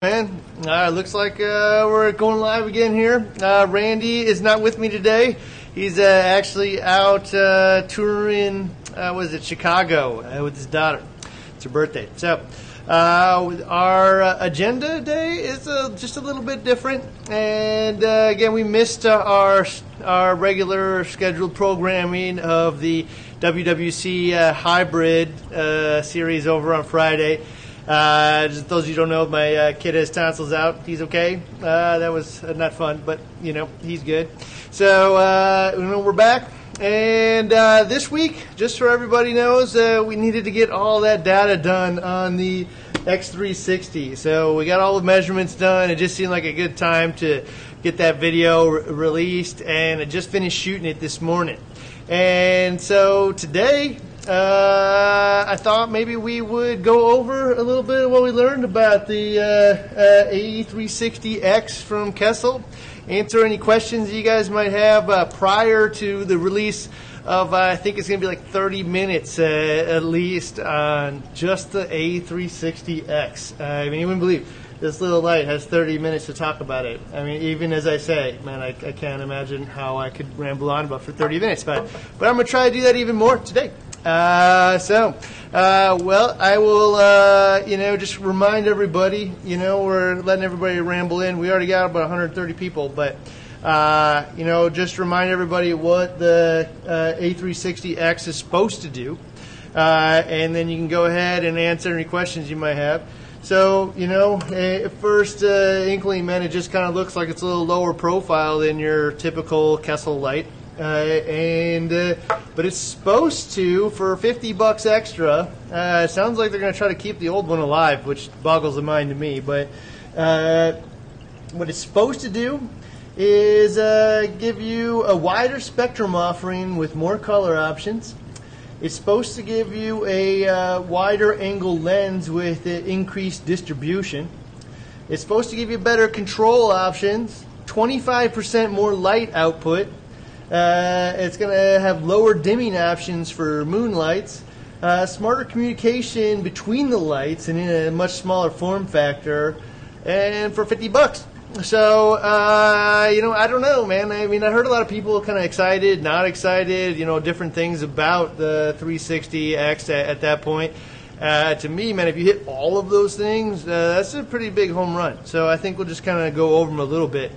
Man, uh, looks like uh, we're going live again here. Uh, Randy is not with me today. He's uh, actually out uh, touring, uh, was it Chicago, with his daughter. It's her birthday. So, our agenda today is just a little bit different. And again, we missed our our regular scheduled programming of the WWC hybrid series over on Friday. Uh, just those of you who don't know, my uh, kid has tonsils out. He's okay. Uh, that was uh, not fun, but you know he's good. So uh, we're back, and uh, this week, just so everybody knows, we needed to get all that data done on the X360. So we got all the measurements done. It just seemed like a good time to get that video re- released, and I just finished shooting it this morning. And so today, uh, I thought maybe we would go over a little bit of what we learned about the uh, uh, A360X from Kessil. Answer any questions you guys might have uh, prior to the release of, I think it's going to be like 30 minutes at least on just the A360X. Uh, I mean, you wouldn't believe this little light has 30 minutes to talk about it. I mean, even as I say, man, I, I can't imagine how I could ramble on about for 30 minutes. But, but I'm going to try to do that even more today. Uh, so, uh, well, I will, uh, you know, just remind everybody, you know, we're letting everybody ramble in. We already got about 130 people, but, uh, you know, just remind everybody what the uh, A360X is supposed to do. And then you can go ahead and answer any questions you might have. So, you know, at first inkling, man, it just kind of looks like it's a little lower profile than your typical Kessil light. Uh, and uh, but it's supposed to for 50 bucks extra. Uh, sounds like they're going to try to keep the old one alive, which boggles the mind to me. But uh, what it's supposed to do is uh, give you a wider spectrum offering with more color options. It's supposed to give you a uh, wider angle lens with increased distribution. It's supposed to give you better control options, 25% more light output. Uh, it's going to have lower dimming options for moonlights, uh, smarter communication between the lights and in a much smaller form factor, and for 50 bucks. So, uh, you know, I don't know, man. I mean, I heard a lot of people kind of excited, not excited, you know, different things about the 360X at, at that point. Uh, to me, man, if you hit all of those things, uh, that's a pretty big home run. So I think we'll just kind of go over them a little bit.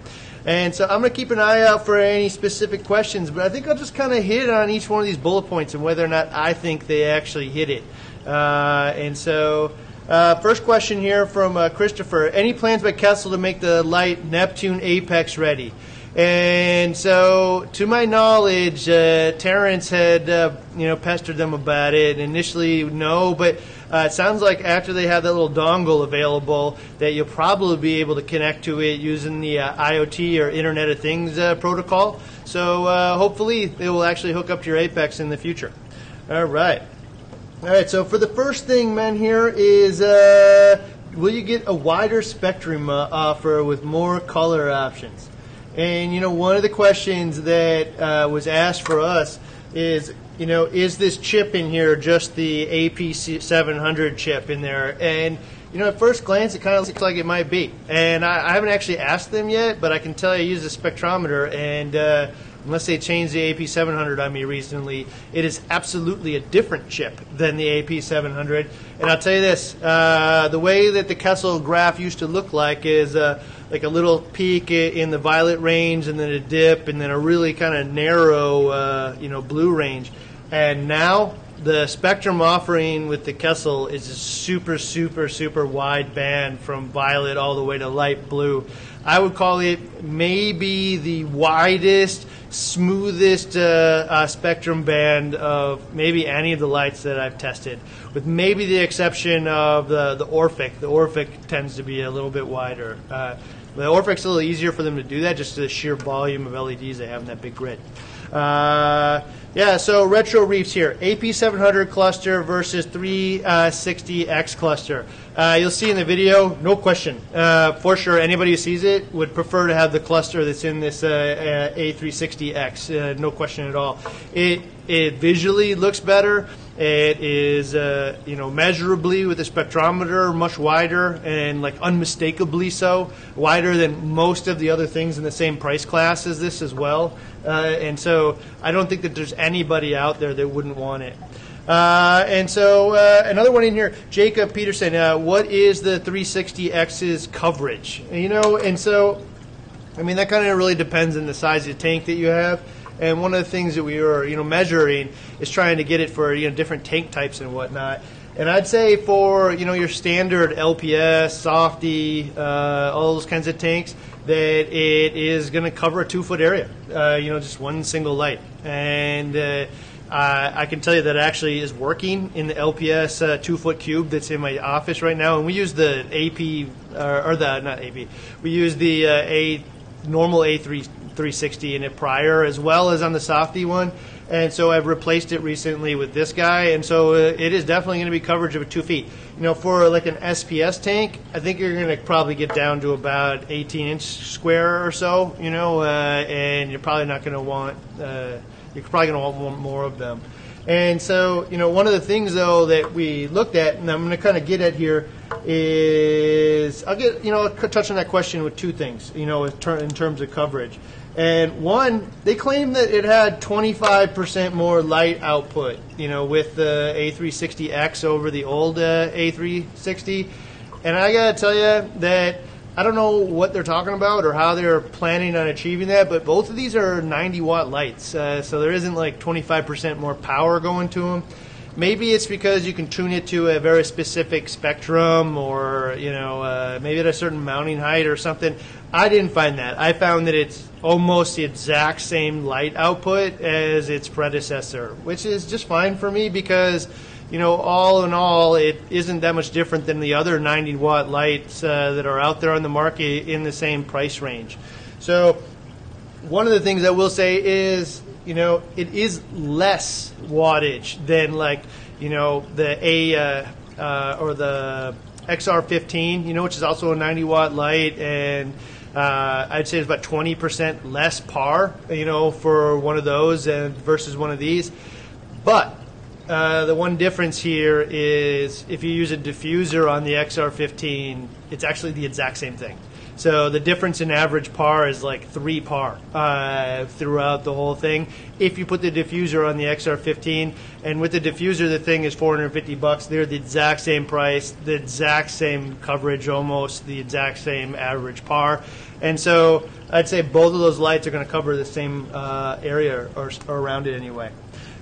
And so I'm going to keep an eye out for any specific questions, but I think I'll just kind of hit on each one of these bullet points and whether or not I think they actually hit it. Uh, and so, uh, first question here from uh, Christopher Any plans by Kessil to make the light Neptune Apex ready? And so, to my knowledge, uh, Terrence had uh, you know pestered them about it. Initially, no, but uh, it sounds like after they have that little dongle available, that you'll probably be able to connect to it using the uh, IoT or Internet of Things uh, protocol. So uh, hopefully, it will actually hook up to your Apex in the future. All right. All right. So for the first thing, man, here is will you get a wider spectrum offer with more color options? And you know, one of the questions that uh, was asked for us is, you know, is this chip in here just the AP700 chip in there? And you know, at first glance, it kind of looks like it might be. And I, I haven't actually asked them yet, but I can tell you, I use a spectrometer, and uh, unless they changed the AP700 on me recently, it is absolutely a different chip than the AP700. And I'll tell you this: uh, the way that the Kessil graph used to look like is. Uh, like a little peak in the violet range, and then a dip, and then a really kind of narrow, uh, you know, blue range. And now the spectrum offering with the Kessil is a super, super, super wide band from violet all the way to light blue. I would call it maybe the widest, smoothest uh, uh, spectrum band of maybe any of the lights that I've tested, with maybe the exception of the, the Orphek. The Orphek tends to be a little bit wider. Uh, the Orphek's a little easier for them to do that, just the sheer volume of LEDs they have in that big grid. Uh, yeah, so retro reefs here. AP700 cluster versus 360X cluster. Uh, you'll see in the video, no question. Uh, for sure, anybody who sees it would prefer to have the cluster that's in this uh, uh, A360X. Uh, no question at all. It, it visually looks better. It is, uh, you know, measurably with a spectrometer much wider and like unmistakably so, wider than most of the other things in the same price class as this as well. Uh, and so I don't think that there's anybody out there that wouldn't want it. Uh, and so uh, another one in here, Jacob Peterson. Uh, what is the 360X's coverage? You know, and so I mean that kind of really depends on the size of the tank that you have. And one of the things that we were, you know, measuring is trying to get it for you know different tank types and whatnot. And I'd say for you know your standard LPS, softy, uh, all those kinds of tanks, that it is going to cover a two foot area. Uh, you know, just one single light. And uh, I can tell you that it actually is working in the LPS uh, two foot cube that's in my office right now. And we use the AP or, or the not AP. We use the uh, A normal A3 360 in it prior, as well as on the softy one. And so I've replaced it recently with this guy, and so uh, it is definitely going to be coverage of two feet. You know, for like an SPS tank, I think you're going to probably get down to about 18 inch square or so. You know, uh, and you're probably not going to want uh, you're probably going to want more of them. And so, you know, one of the things though that we looked at, and I'm going to kind of get at here, is I'll get you know I'll touch on that question with two things. You know, in, ter- in terms of coverage. And one, they claim that it had 25% more light output, you know, with the A360X over the old uh, A360. And I got to tell you that I don't know what they're talking about or how they're planning on achieving that, but both of these are 90 watt lights. Uh, so there isn't like 25% more power going to them. Maybe it's because you can tune it to a very specific spectrum or, you know, uh, maybe at a certain mounting height or something. I didn't find that. I found that it's almost the exact same light output as its predecessor, which is just fine for me because, you know, all in all, it isn't that much different than the other 90 watt lights uh, that are out there on the market in the same price range. So, one of the things I will say is, you know, it is less wattage than like, you know, the A uh, uh, or the XR15, you know, which is also a 90 watt light and uh, I'd say it's about 20% less par, you know, for one of those and versus one of these. But uh, the one difference here is if you use a diffuser on the XR15, it's actually the exact same thing. So the difference in average par is like three par uh, throughout the whole thing. If you put the diffuser on the XR15, and with the diffuser, the thing is 450 bucks. They're the exact same price, the exact same coverage, almost the exact same average par. And so I'd say both of those lights are going to cover the same uh, area or, or, around it anyway.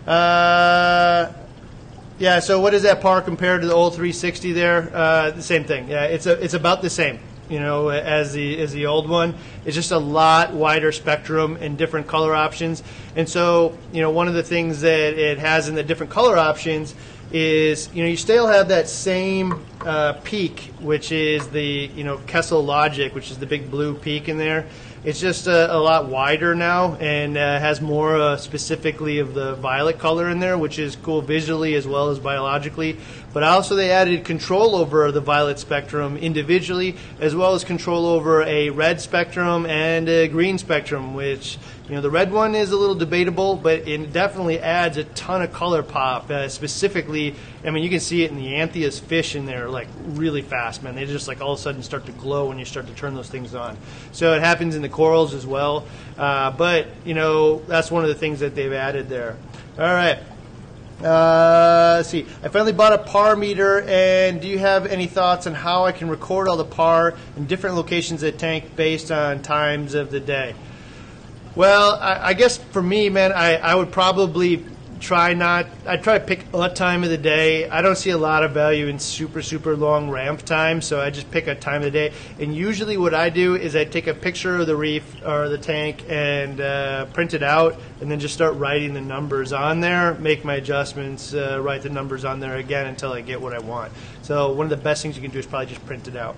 Uh, yeah, so what is that par compared to the old 360 there? Uh, the same thing. Yeah, it's a, it's about the same you know, as the as the old one. It's just a lot wider spectrum and different color options. And so, you know, one of the things that it has in the different color options is, you know, you still have that same uh, peak, which is the, you know, Kessil Logic, which is the big blue peak in there. It's just a, a lot wider now and uh, has more uh, specifically of the violet color in there, which is cool visually as well as biologically. But also they added control over the violet spectrum individually, as well as control over a red spectrum and a green spectrum, which you know the red one is a little debatable, but it definitely adds a ton of color pop. Uh, specifically, I mean you can see it in the anthias fish in there like really fast, man. They just like all of a sudden start to glow when you start to turn those things on. So it happens in the corals as well. Uh, but you know that's one of the things that they've added there. All right. Uh, let's see. I finally bought a par meter, and do you have any thoughts on how I can record all the par in different locations at tank based on times of the day? Well, I, I guess for me, man, I, I would probably try not. I try to pick a time of the day. I don't see a lot of value in super super long ramp time, so I just pick a time of the day. And usually, what I do is I take a picture of the reef or the tank and uh, print it out, and then just start writing the numbers on there. Make my adjustments, uh, write the numbers on there again until I get what I want. So one of the best things you can do is probably just print it out.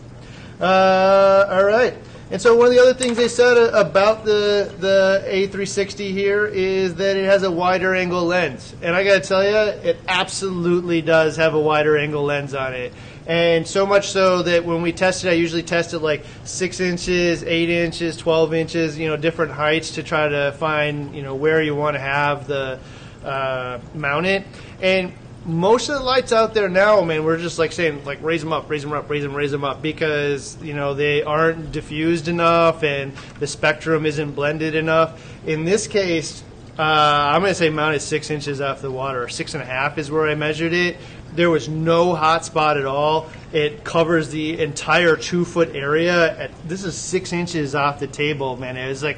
Uh, all right. And so one of the other things they said about the the A360 here is that it has a wider angle lens. And I got to tell you, it absolutely does have a wider angle lens on it. And so much so that when we test it, I usually test it like six inches, eight inches, 12 inches, you know, different heights to try to find, you know, where you want to have the uh, mount it. And most of the lights out there now, man, we're just like saying, like raise them up, raise them up, raise them, raise them up, because you know they aren't diffused enough and the spectrum isn't blended enough. In this case, uh, I'm going to say mount is six inches off the water. Six and a half is where I measured it. There was no hot spot at all. It covers the entire two foot area. At, this is six inches off the table, man. It was like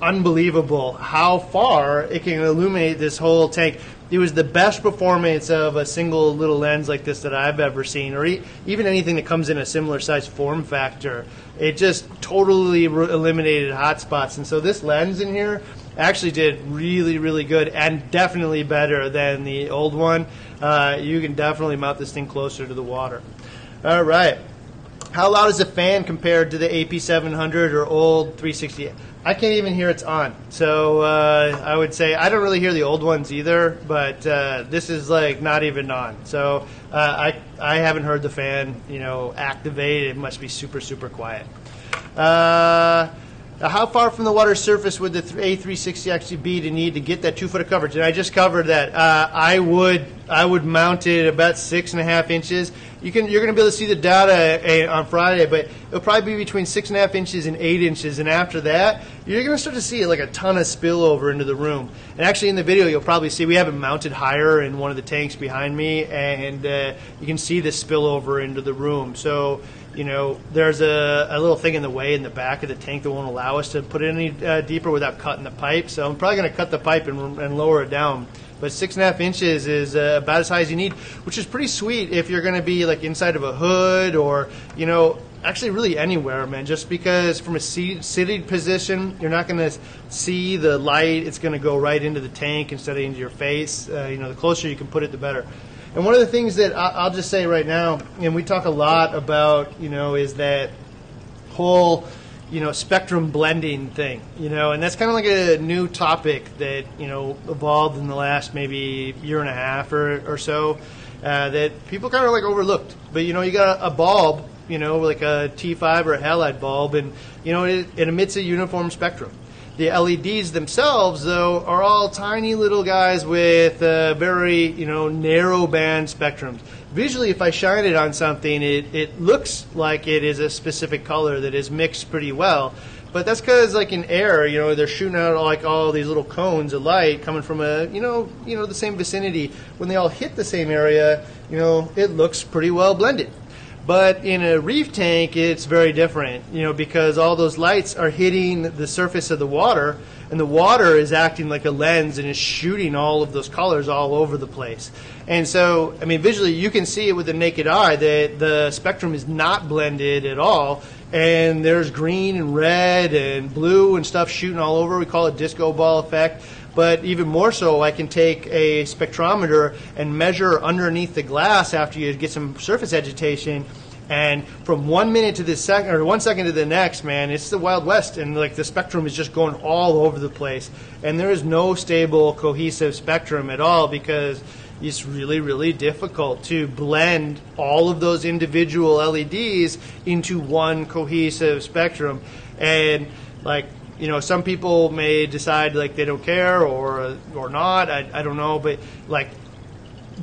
unbelievable how far it can illuminate this whole tank. It was the best performance of a single little lens like this that I've ever seen, or e- even anything that comes in a similar size form factor. It just totally re- eliminated hot spots. And so this lens in here actually did really, really good and definitely better than the old one. Uh, you can definitely mount this thing closer to the water. All right. How loud is the fan compared to the AP700 or old 360? I can't even hear it's on. So uh, I would say I don't really hear the old ones either, but uh, this is like not even on. So uh, I I haven't heard the fan you know activate. It must be super super quiet. Uh, how far from the water surface would the A360 actually be to need to get that two foot of coverage? And I just covered that. Uh, I would I would mount it about six and a half inches. You can you're going to be able to see the data uh, on Friday, but it'll probably be between six and a half inches and eight inches. And after that, you're going to start to see like a ton of spillover into the room. And actually, in the video, you'll probably see we have it mounted higher in one of the tanks behind me, and uh, you can see the spillover into the room. So you know, there's a, a, little thing in the way in the back of the tank that won't allow us to put it any uh, deeper without cutting the pipe. So I'm probably going to cut the pipe and, and, lower it down. But six and a half inches is uh, about as high as you need, which is pretty sweet if you're going to be like inside of a hood or, you know, actually really anywhere, man. Just because from a seated position, you're not going to see the light. It's going to go right into the tank instead of into your face. Uh, you know, the closer you can put it, the better. And one of the things that I'll just say right now, and we talk a lot about, you know, is that whole, you know, spectrum blending thing, you know, and that's kind of like a new topic that, you know, evolved in the last maybe year and a half or, or so uh, that people kind of like overlooked. But, you know, you got a, a bulb, you know, like a T5 or a halide bulb, and, you know, it, it emits a uniform spectrum. The LEDs themselves, though, are all tiny little guys with uh, very, you know, narrow band spectrums. Visually, if I shine it on something, it, it looks like it is a specific color that is mixed pretty well. But that's because, like in air, you know, they're shooting out like all these little cones of light coming from a, you know, you know, the same vicinity. When they all hit the same area, you know, it looks pretty well blended. But in a reef tank, it's very different, you know, because all those lights are hitting the surface of the water, and the water is acting like a lens and is shooting all of those colors all over the place. And so, I mean, visually, you can see it with the naked eye that the spectrum is not blended at all, and there's green and red and blue and stuff shooting all over. We call it disco ball effect. But even more so, I can take a spectrometer and measure underneath the glass after you get some surface agitation. And from one minute to the second, or one second to the next, man, it's the Wild West, and like the spectrum is just going all over the place. And there is no stable, cohesive spectrum at all because it's really, really difficult to blend all of those individual LEDs into one cohesive spectrum. And like you know, some people may decide like they don't care or or not. I, I don't know, but like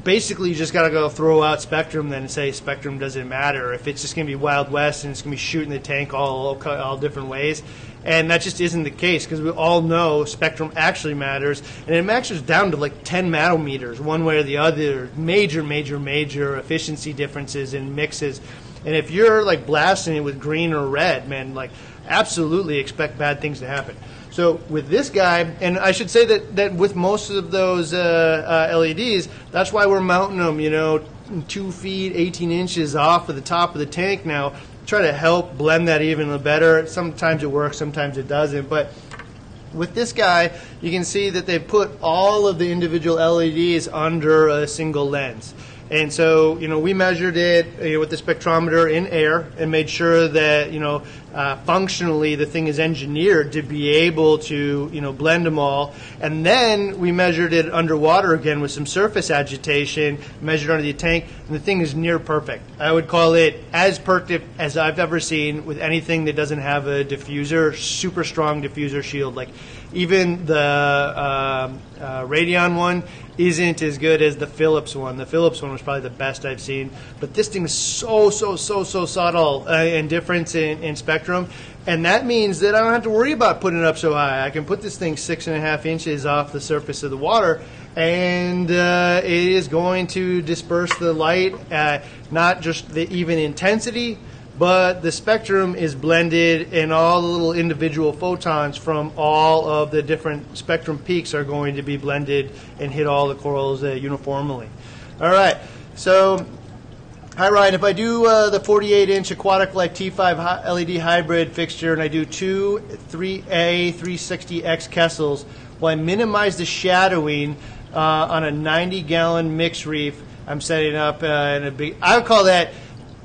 basically you just got to go throw out Spectrum then and say Spectrum doesn't matter. If it's just going to be Wild West and it's going to be shooting the tank all all different ways, and that just isn't the case because we all know Spectrum actually matters, and it matters down to like 10 nanometers one way or the other. Major, major, major efficiency differences in mixes. And if you're like blasting it with green or red, man, like absolutely expect bad things to happen. So with this guy, and I should say that, that with most of those uh, uh, LEDs, that's why we're mounting them, you know, two feet, 18 inches off of the top of the tank now. Try to help blend that even better. Sometimes it works, sometimes it doesn't. But with this guy, you can see that they've put all of the individual LEDs under a single lens. And so, you know, we measured it you know, with the spectrometer in air and made sure that, you know, uh, functionally the thing is engineered to be able to, you know, blend them all. And then we measured it underwater again with some surface agitation, measured under the tank, and the thing is near perfect. I would call it as perfect as I've ever seen with anything that doesn't have a diffuser, super strong diffuser shield. Like, even the uh, uh, Radion one isn't as good as the Philips one. The Philips one was probably the best I've seen, but this thing is so so so so subtle uh, in difference in, in spectrum, and that means that I don't have to worry about putting it up so high. I can put this thing six and a half inches off the surface of the water, and uh, it is going to disperse the light, uh, not just the even intensity, but the spectrum is blended and all the little individual photons from all of the different spectrum peaks are going to be blended and hit all the corals uh, uniformly. All right, so hi Ryan, if I do uh, the 48 inch Aquatic Life T5 LED hybrid fixture and I do two 3A 360X Kessils, will I minimize the shadowing uh, on a 90 gallon mix reef? I'm setting up uh, in a big, I would call that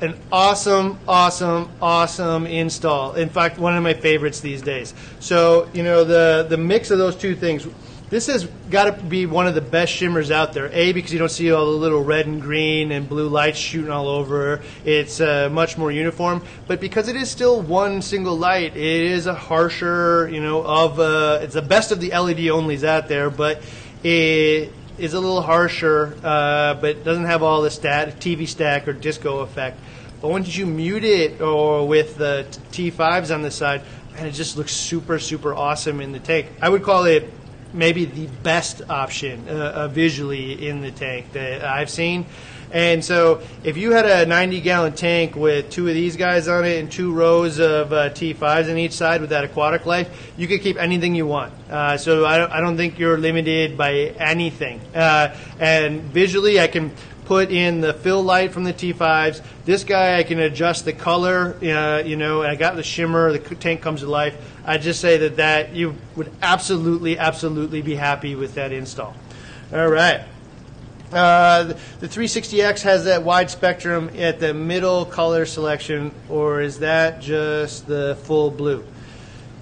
an awesome, awesome, awesome install. In fact, one of my favorites these days. So, you know, the, the mix of those two things, this has got to be one of the best shimmers out there. A, because you don't see all the little red and green and blue lights shooting all over. It's uh, much more uniform. But because it is still one single light, it is a harsher, you know, of, uh, it's the best of the LED onlys out there, but it is a little harsher, uh, but doesn't have all the stat, TV stack or disco effect. But once you mute it or with the T5s on the side, and it just looks super, super awesome in the tank. I would call it maybe the best option uh, uh, visually in the tank that I've seen. And so, if you had a 90 gallon tank with two of these guys on it and two rows of uh, T5s on each side with that aquatic life, you could keep anything you want. Uh, so, I don't, I don't think you're limited by anything. Uh, and visually, I can put in the fill light from the T5s. This guy, I can adjust the color, uh, you know, I got the shimmer, the tank comes to life. I just say that that you would absolutely, absolutely be happy with that install. All right. Uh, the 360X has that wide spectrum at the middle color selection, or is that just the full blue?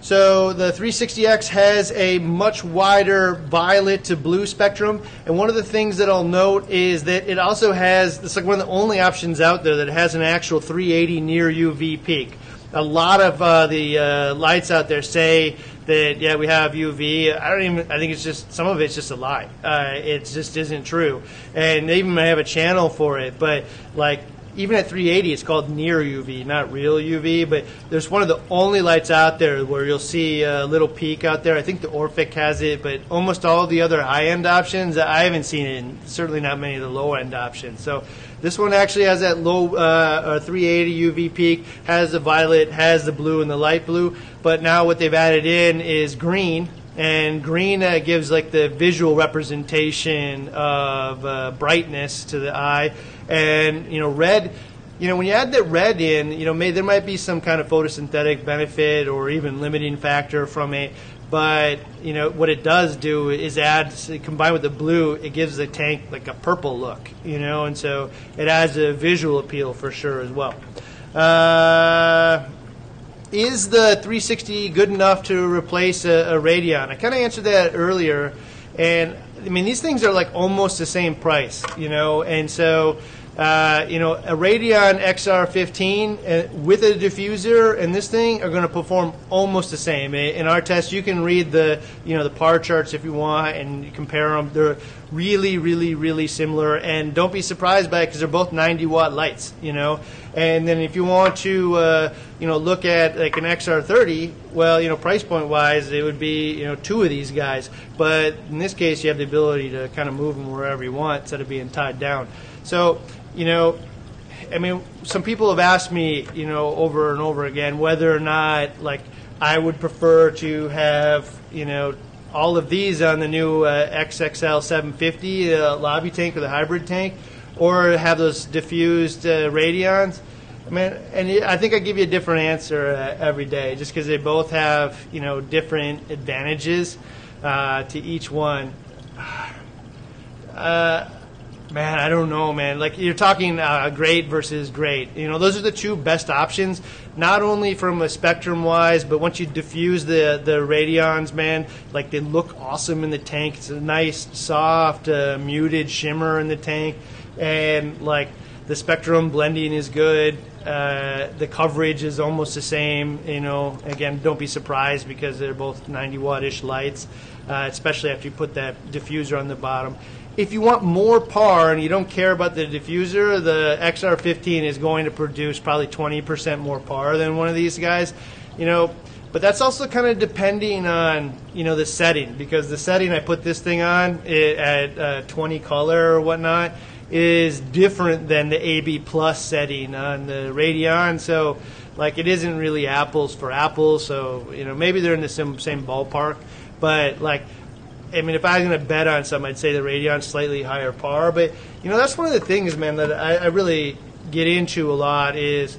So the 360X has a much wider violet to blue spectrum, and one of the things that I'll note is that it also has, it's like one of the only options out there that has an actual 380 near UV peak. A lot of uh, the uh, lights out there say that yeah we have UV. I don't even. I think it's just some of it's just a lie. Uh, it just isn't true, and they even have a channel for it. But like even at 380, it's called near UV, not real UV. But there's one of the only lights out there where you'll see a little peak out there. I think the Orphek has it, but almost all the other high-end options, I haven't seen it. And certainly not many of the low-end options. So this one actually has that low uh, 380 UV peak, has the violet, has the blue and the light blue. But now what they've added in is green, and green uh, gives like the visual representation of uh, brightness to the eye, and you know red. You know, when you add that red in, you know, may, there might be some kind of photosynthetic benefit or even limiting factor from it. But you know what it does do is add combined with the blue, it gives the tank like a purple look. You know, and so it adds a visual appeal for sure as well. Uh, is the 360 good enough to replace a, a Radion? I kind of answered that earlier, and I mean these things are like almost the same price, you know, and so. Uh, you know, a Radion XR15 uh, with a diffuser and this thing are going to perform almost the same. In our test, you can read the, you know, the par charts if you want and compare them. They're really, really, really similar. And don't be surprised by it because they're both 90 watt lights, you know. And then if you want to, uh, you know, look at like an XR30, well, you know, price point wise, it would be, you know, two of these guys. But in this case, you have the ability to kind of move them wherever you want instead of being tied down. So you know, I mean, some people have asked me, you know, over and over again whether or not, like, I would prefer to have, you know, all of these on the new uh, XXL 750 uh, lobby tank or the hybrid tank, or have those diffused uh, Radions. I mean, and I think I give you a different answer uh, every day, just because they both have, you know, different advantages uh, to each one. Uh, Man, I don't know, man. Like you're talking uh, great versus great. You know, those are the two best options. Not only from a spectrum wise, but once you diffuse the the radions, man, like they look awesome in the tank. It's a nice, soft, uh, muted shimmer in the tank, and like the spectrum blending is good. uh, the coverage is almost the same. You know, again, don't be surprised because they're both 90 watt-ish lights, uh, especially after you put that diffuser on the bottom. If you want more par and you don't care about the diffuser, the XR15 is going to produce probably 20% more par than one of these guys. You know, but that's also kind of depending on you know the setting because the setting I put this thing on it, at uh, 20 color or whatnot is different than the AB plus setting on the Radion. So like it isn't really apples for apples. So you know maybe they're in the same same ballpark, but like. I mean, if I was going to bet on something, I'd say the Radion slightly higher par. But you know, that's one of the things, man, that I, I really get into a lot is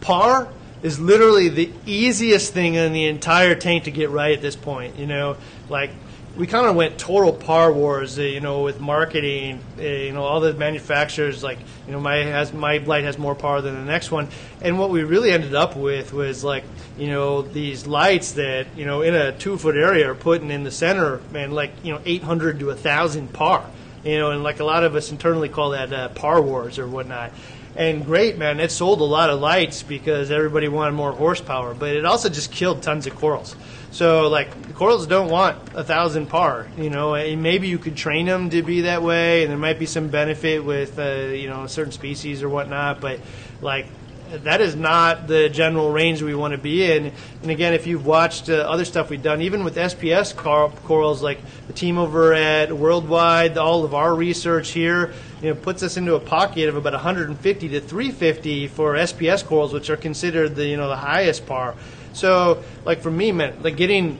par is literally the easiest thing in the entire tank to get right at this point. You know, like we kind of went total par wars. Uh, you know, with marketing. Uh, you know, all the manufacturers like you know my has my light has more power than the next one, and what we really ended up with was like you know these lights that you know in a two foot area are putting in the center, man, like you know 800 to 1,000 par. You know, and like a lot of us internally call that uh, par wars or whatnot and great, man. It sold a lot of lights because everybody wanted more horsepower, but it also just killed tons of corals. So, like, the corals don't want a thousand par, you know. And maybe you could train them to be that way, and there might be some benefit with, uh, you know, certain species or whatnot. But like, that is not the general range we want to be in. And again, if you've watched uh, other stuff we've done, even with SPS cor- corals, like the team over at Worldwide, all of our research here, you know, puts us into a pocket of about 150 to 350 for SPS corals, which are considered the you know the highest par. So, like for me, man, like getting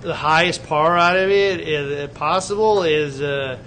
the highest par out of it, if possible, is. Uh,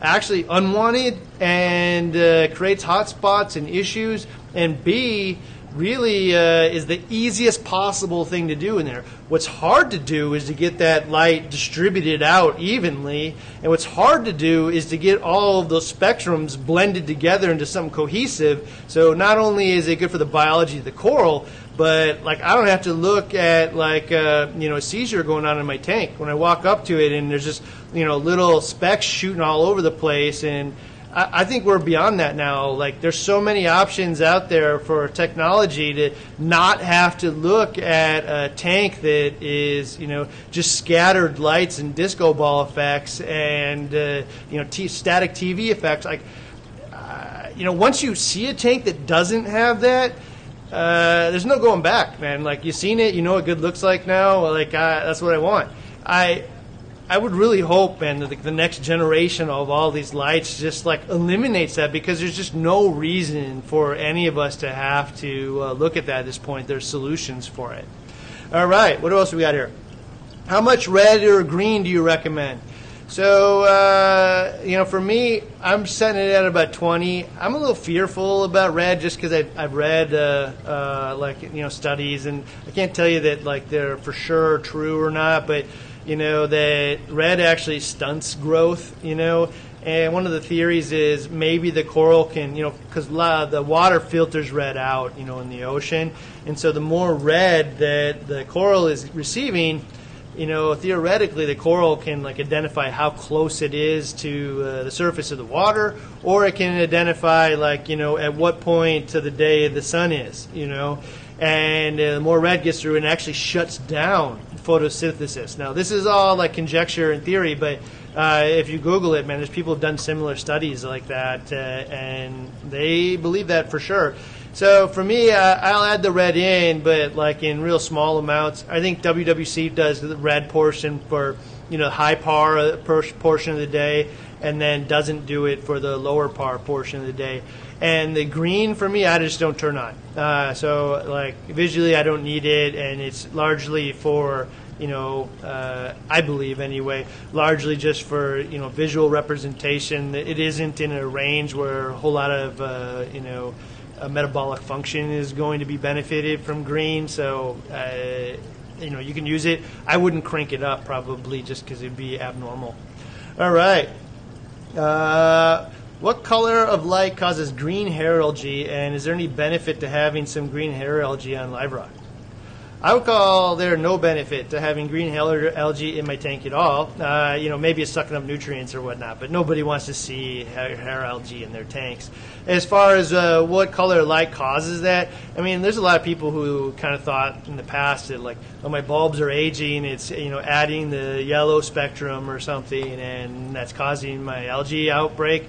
actually unwanted and uh, creates hotspots and issues and B, really uh, is the easiest possible thing to do in there. What's hard to do is to get that light distributed out evenly, and what's hard to do is to get all of those spectrums blended together into something cohesive. So not only is it good for the biology of the coral, but like I don't have to look at like uh, you know a seizure going on in my tank when I walk up to it, and there's just you know little specks shooting all over the place and I, think we're beyond that now. Like, there's so many options out there for technology to not have to look at a tank that is, you know, just scattered lights and disco ball effects and, uh, you know, t- static TV effects. Like, uh, you know, once you see a tank that doesn't have that, uh, there's no going back, man. Like, you've seen it, you know what good looks like now. Like, that's what I want. I I would really hope, and the, the, next generation of all these lights just like eliminates that because there's just no reason for any of us to have to uh, look at that at this point. There's solutions for it. All right, what else we got here? How much red or green do you recommend? So, uh, you know, for me, I'm setting it at about 20. I'm a little fearful about red just because I've, I've, read, uh, uh, like, you know, studies, and I can't tell you that, like, they're for sure true or not, but you know, that red actually stunts growth, you know. And one of the theories is maybe the coral can, you know, because the water filters red out, you know, in the ocean. And so the more red that the coral is receiving, you know, theoretically the coral can like identify how close it is to uh, the surface of the water, or it can identify like you know at what point to the day the sun is, you know, and uh, the more red gets through, it actually shuts down photosynthesis. Now, this is all like conjecture and theory, but uh, if you Google it, man, there's people have done similar studies like that, uh, and they believe that for sure. So for me, uh, I'll add the red in, but like in real small amounts. I think WWC does the red portion for you know high par uh, portion of the day, and then doesn't do it for the lower par portion of the day. And the green for me, I just don't turn on. Uh, so like visually, I don't need it, and it's largely for you know, uh, I believe anyway, largely just for you know visual representation. It isn't in a range where a whole lot of uh, you know metabolic function is going to be benefited from green. So uh, you know you can use it. I wouldn't crank it up probably just because it'd be abnormal. All right. Uh, what color of light causes green hair algae, and is there any benefit to having some green hair algae on live rock? I would call there no benefit to having green hair algae in my tank at all. Uh, you know, maybe it's sucking up nutrients or whatnot, but nobody wants to see hair, hair algae in their tanks. As far as uh, what color light causes that, I mean, there's a lot of people who kind of thought in the past that like, oh, my bulbs are aging, it's you know adding the yellow spectrum or something, and that's causing my algae outbreak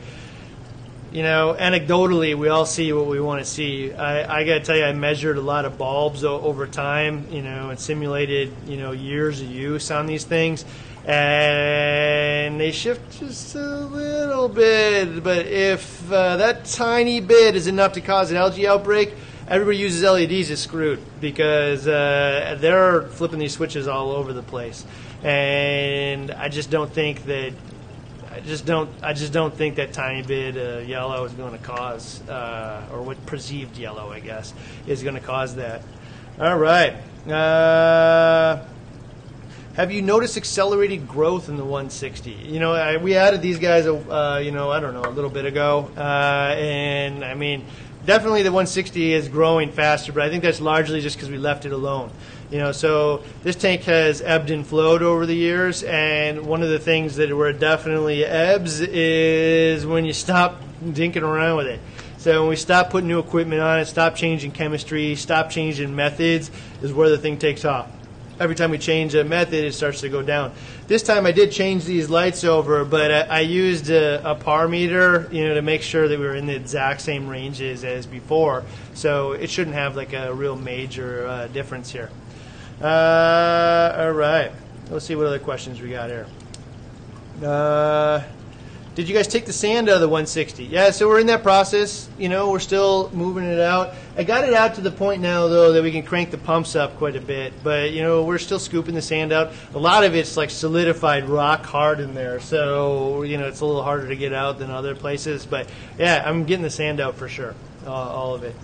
you know, anecdotally, we all see what we want to see. I, I got to tell you, I measured a lot of bulbs o- over time, you know, and simulated, you know, years of use on these things, and they shift just a little bit. But if uh, that tiny bit is enough to cause an algae outbreak, everybody uses LEDs is screwed because uh, they're flipping these switches all over the place, and I just don't think that I just don't. I just don't think that tiny bit of yellow is going to cause, uh, or what perceived yellow, I guess, is going to cause that. All right. Uh, have you noticed accelerated growth in the 160? You know, I, we added these guys, uh, you know, I don't know, a little bit ago, uh, and I mean, definitely the 160 is growing faster, but I think that's largely just because we left it alone. You know, so this tank has ebbed and flowed over the years, and one of the things that where it definitely ebbs is when you stop dinking around with it. So when we stop putting new equipment on it, stop changing chemistry, stop changing methods, is where the thing takes off. Every time we change a method, it starts to go down. This time I did change these lights over, but I, I used a, a par meter, you know, to make sure that we were in the exact same ranges as before. So it shouldn't have like a real major uh, difference here. Uh, all right. Let's see what other questions we got here. Uh, did you guys take the sand out of the 160? Yeah, so we're in that process. You know, we're still moving it out. I got it out to the point now, though, that we can crank the pumps up quite a bit. But, you know, we're still scooping the sand out. A lot of it's like solidified rock hard in there. So, you know, it's a little harder to get out than other places. But, yeah, I'm getting the sand out for sure, uh, all of it.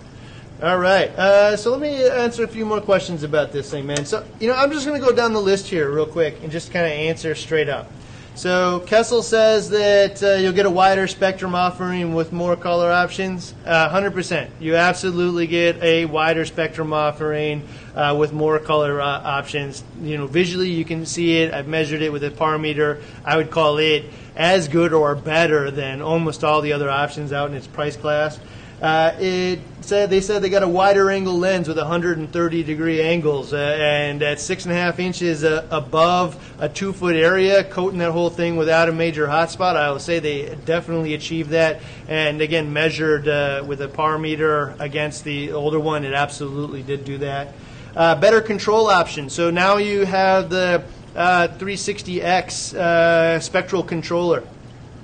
All right. Uh, so let me answer a few more questions about this thing, man. So, you know, I'm just going to go down the list here real quick and just kind of answer straight up. So Kessil says that uh, you'll get a wider spectrum offering with more color options. Uh, 100%. You absolutely get a wider spectrum offering uh, with more color uh, options. You know, visually you can see it. I've measured it with a par meter. I would call it as good or better than almost all the other options out in its price class. Uh, it said they said they got a wider angle lens with 130 degree angles, uh, and at six and a half inches uh, above a two foot area, coating that whole thing without a major hotspot. I will say they definitely achieved that, and again measured uh, with a par meter against the older one, it absolutely did do that. Uh, better control option. So now you have the 360X uh, spectral controller.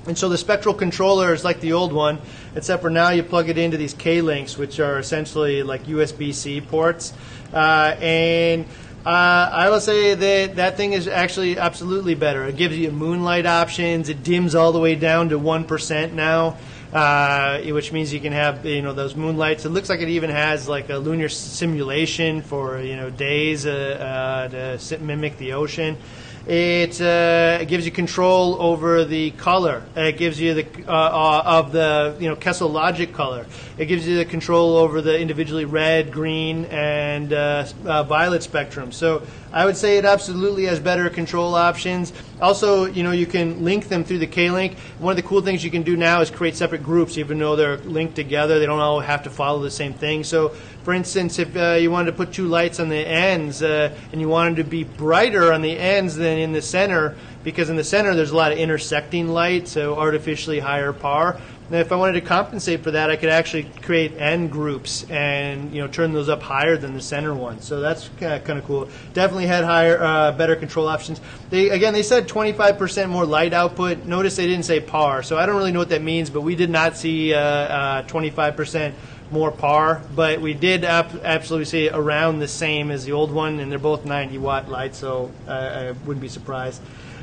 And so the spectral controller is like the old one, except for now you plug it into these K-links, which are essentially like USB-C ports. Uh, and uh, I will say that that thing is actually absolutely better. It gives you moonlight options. It dims all the way down to one percent now, uh, which means you can have you know those moonlights. It looks like it even has like a lunar simulation for you know days uh, uh to mimic the ocean. It, uh, gives you control over the color. It gives you the uh, uh, of the you know Kessil Logic color. It gives you the control over the individually red, green, and uh, uh, violet spectrum. So I would say it absolutely has better control options. Also, you know you can link them through the K-Link. One of the cool things you can do now is create separate groups, even though they're linked together. They don't all have to follow the same thing. So for instance, if uh, you wanted to put two lights on the ends uh, and you wanted to be brighter on the ends than in the center, because in the center there's a lot of intersecting light, so artificially higher par. And if I wanted to compensate for that, I could actually create end groups and you know turn those up higher than the center one. So that's kind of cool. Definitely had higher, uh, better control options. They again they said 25% more light output. Notice they didn't say par, so I don't really know what that means. But we did not see uh, 25% uh, more par, but we did ap- absolutely see around the same as the old one, and they're both 90 watt lights, so I, I wouldn't be surprised.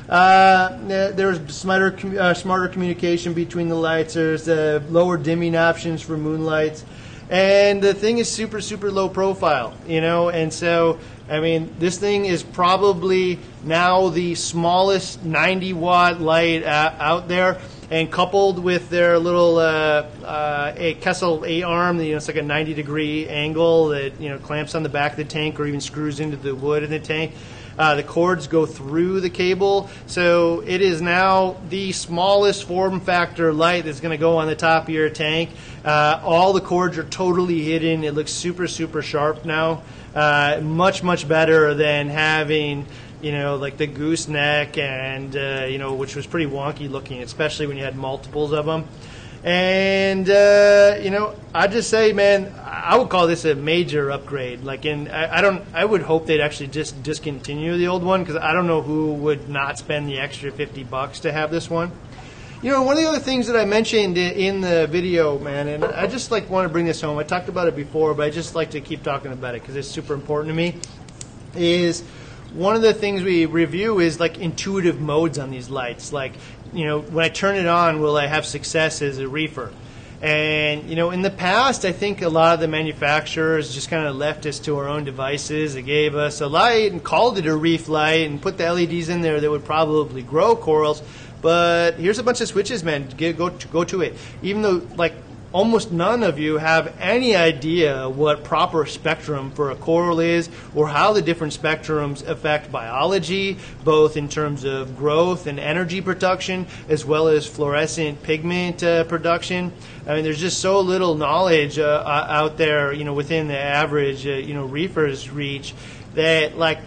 Uh, there's smarter, uh, smarter communication between the lights. There's uh, lower dimming options for moonlights, and the thing is super, super low profile. You know, and so I mean, this thing is probably now the smallest 90 watt light out there and coupled with their little uh, uh, a Kessil A arm, you know, it's like a 90 degree angle that you know clamps on the back of the tank or even screws into the wood in the tank. Uh, the cords go through the cable, so it is now the smallest form factor light that's going to go on the top of your tank. Uh, all the cords are totally hidden. It looks super, super sharp now. Uh, much, much better than having you know, like the gooseneck, and uh, you know, which was pretty wonky looking, especially when you had multiples of them. And uh, you know, I just say, man, I would call this a major upgrade. Like, in I, I don't, I would hope they'd actually just discontinue the old one because I don't know who would not spend the extra fifty bucks to have this one. You know, one of the other things that I mentioned in the video, man, and I just like want to bring this home. I talked about it before, but I just like to keep talking about it because it's super important to me. Is one of the things we review is like intuitive modes on these lights. Like, you know, when I turn it on, will I have success as a reefer? And, you know, in the past, I think a lot of the manufacturers just kind of left us to our own devices. They gave us a light and called it a reef light and put the LEDs in there that would probably grow corals. But here's a bunch of switches, man. Get, go, go to it. Even though, like, almost none of you have any idea what proper spectrum for a coral is or how the different spectrums affect biology, both in terms of growth and energy production, as well as fluorescent pigment uh, production. I mean, there's just so little knowledge uh, out there, you know, within the average, uh, you know, reefers reach that, like,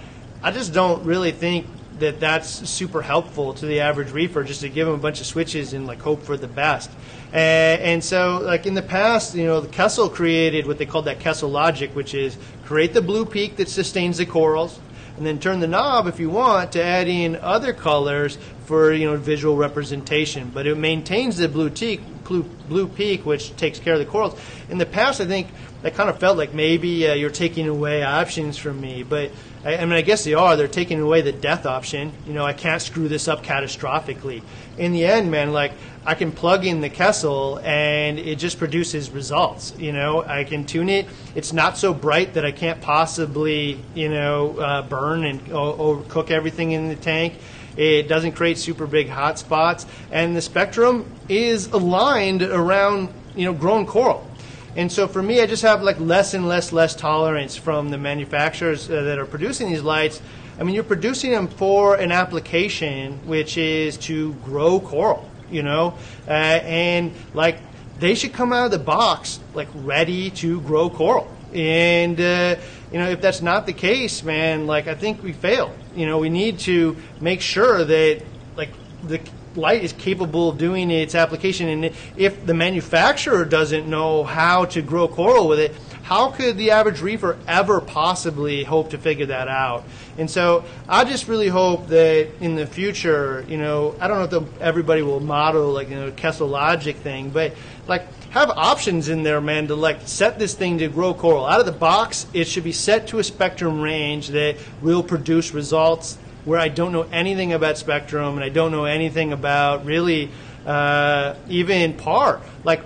I just don't really think that that's super helpful to the average reefer just to give them a bunch of switches and like hope for the best. And, and so, like in the past, you know, the Kessil created what they called that Kessil logic, which is create the blue peak that sustains the corals, and then turn the knob if you want to add in other colors for you know visual representation. But it maintains the blue peak, blue, blue peak, which takes care of the corals. In the past, I think that kind of felt like maybe uh, you're taking away options from me, but I, I, mean, I guess they are. They're taking away the death option. You know, I can't screw this up catastrophically. In the end, man, like I can plug in the Kessil and it just produces results. You know, I can tune it. It's not so bright that I can't possibly, you know, uh, burn and cook everything in the tank. It doesn't create super big hot spots, and the spectrum is aligned around, you know, grown coral. And so for me, I just have like less and less less tolerance from the manufacturers uh, that are producing these lights. I mean, you're producing them for an application which is to grow coral, you know, uh, and like they should come out of the box like ready to grow coral. And uh, you know, if that's not the case, man, like I think we failed. You know, we need to make sure that like the light is capable of doing its application. And if the manufacturer doesn't know how to grow coral with it, how could the average reefer ever possibly hope to figure that out? And so I just really hope that in the future, you know, I don't know if everybody will model like you know Kessil logic thing, but like have options in there, man, to like set this thing to grow coral out of the box. It should be set to a spectrum range that will produce results where I don't know anything about spectrum and I don't know anything about really uh, even par. Like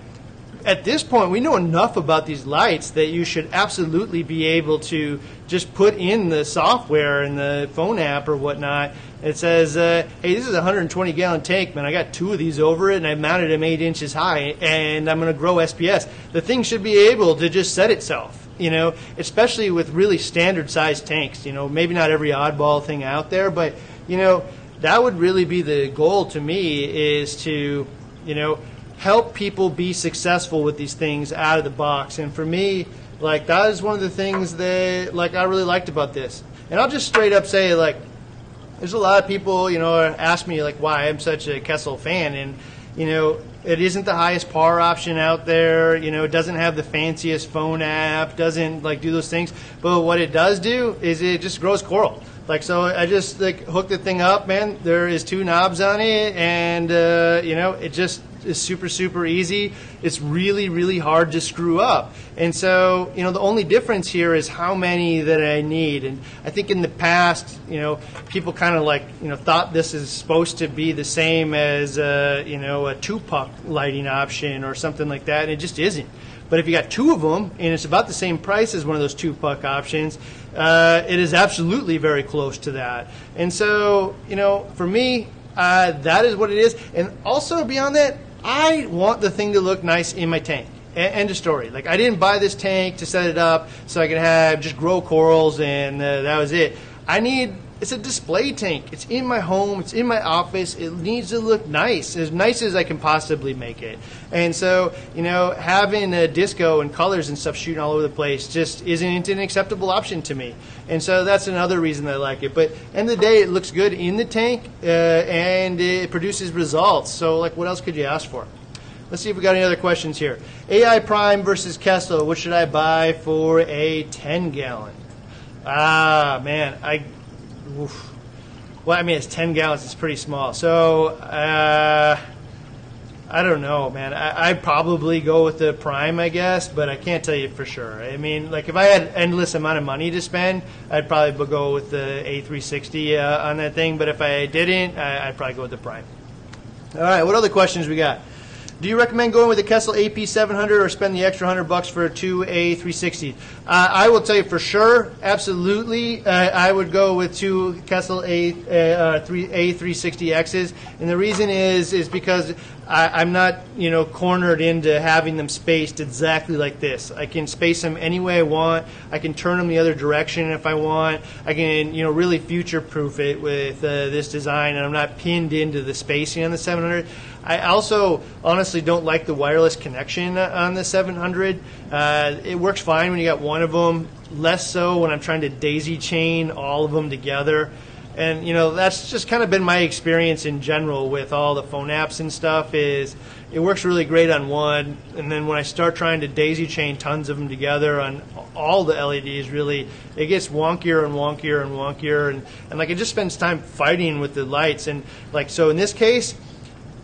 at this point, we know enough about these lights that you should absolutely be able to just put in the software in the phone app or whatnot. It says, uh, "Hey, this is a 120 gallon tank, man. I got two of these over it, and I mounted them eight inches high, and I'm going to grow SPS." The thing should be able to just set itself you know, especially with really standard sized tanks. You know, maybe not every oddball thing out there, but you know, that would really be the goal to me is to, you know, help people be successful with these things out of the box. And for me, like that is one of the things that like I really liked about this. And I'll just straight up say like there's a lot of people, you know, ask me like why I'm such a Kessil fan and you know, it isn't the highest par option out there. You know, it doesn't have the fanciest phone app, doesn't like do those things. But what it does do is it just grows coral. Like so, I just like hook the thing up, man. There is two knobs on it, and uh, you know, it just is super super easy. It's really really hard to screw up. And so, you know, the only difference here is how many that I need. And I think in the past, you know, people kind of like you know thought this is supposed to be the same as uh, you know a two puck lighting option or something like that, and it just isn't. But if you got two of them and it's about the same price as one of those two puck options, uh, it is absolutely very close to that. And so, you know, for me, Uh, that is what it is. And also beyond that, I want the thing to look nice in my tank. End of story. Like I didn't buy this tank to set it up so I could have just grow corals and uh, that was it. I need it's a display tank. It's in my home. It's in my office. It needs to look nice, as nice as I can possibly make it. And so, you know, having a disco and colors and stuff shooting all over the place just isn't an acceptable option to me. And so that's another reason I like it. But end of the day, it looks good in the tank uh, and it produces results. So, like, what else could you ask for? Let's see if we got any other questions here. AI Prime versus Kessil. What should I buy for a 10 gallon? Ah, man, I Oof. Well, I mean, it's 10 gallons. It's pretty small. So, uh, I don't know, man. I, would probably go with the Prime, I guess, but I can't tell you for sure. I mean, like, if I had endless amount of money to spend, I'd probably go with the A360 uh, on that thing. But if I didn't, I, I'd probably go with the Prime. All right, what other questions we got? Do you recommend going with the Kessil AP700 or spend the extra 100 bucks for a two A360? Uh, I will tell you for sure, absolutely, uh, I would go with two Kessil A, uh, three, A360Xs. And the reason is is because I, am not, you know, cornered into having them spaced exactly like this. I can space them any way I want. I can turn them the other direction if I want. I can, you know, really future-proof it with uh, this design, and I'm not pinned into the spacing on the 700. I also honestly don't like the wireless connection on the 700. Uh, it works fine when you got one of them, less so when I'm trying to daisy chain all of them together. And you know that's just kind of been my experience in general with all the phone apps and stuff. Is it works really great on one, and then when I start trying to daisy chain tons of them together on all the LEDs, really it gets wonkier and wonkier and wonkier, and, and like it just spends time fighting with the lights. And like so in this case,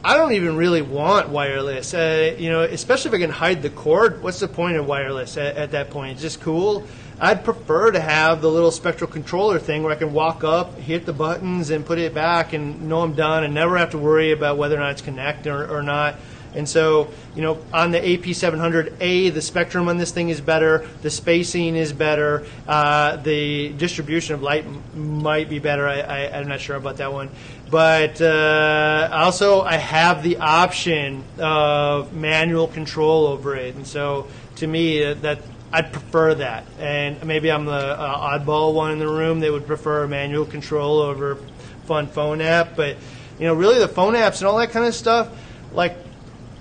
I don't even really want wireless. Uh, you know, especially if I can hide the cord. What's the point of wireless at, at, that point? It's just cool. I'd prefer to have the little spectral controller thing where I can walk up, hit the buttons, and put it back, and know I'm done, and never have to worry about whether or not it's connected or, or not. And so, you know, on the AP700A, the spectrum on this thing is better, the spacing is better, uh, the distribution of light m- might be better. I, am not sure about that one. But uh, also, I have the option of manual control over it. And so, to me, uh, that I'd prefer that. And maybe I'm the uh, oddball one in the room that would prefer manual control over fun phone app. But, you know, really the phone apps and all that kind of stuff, like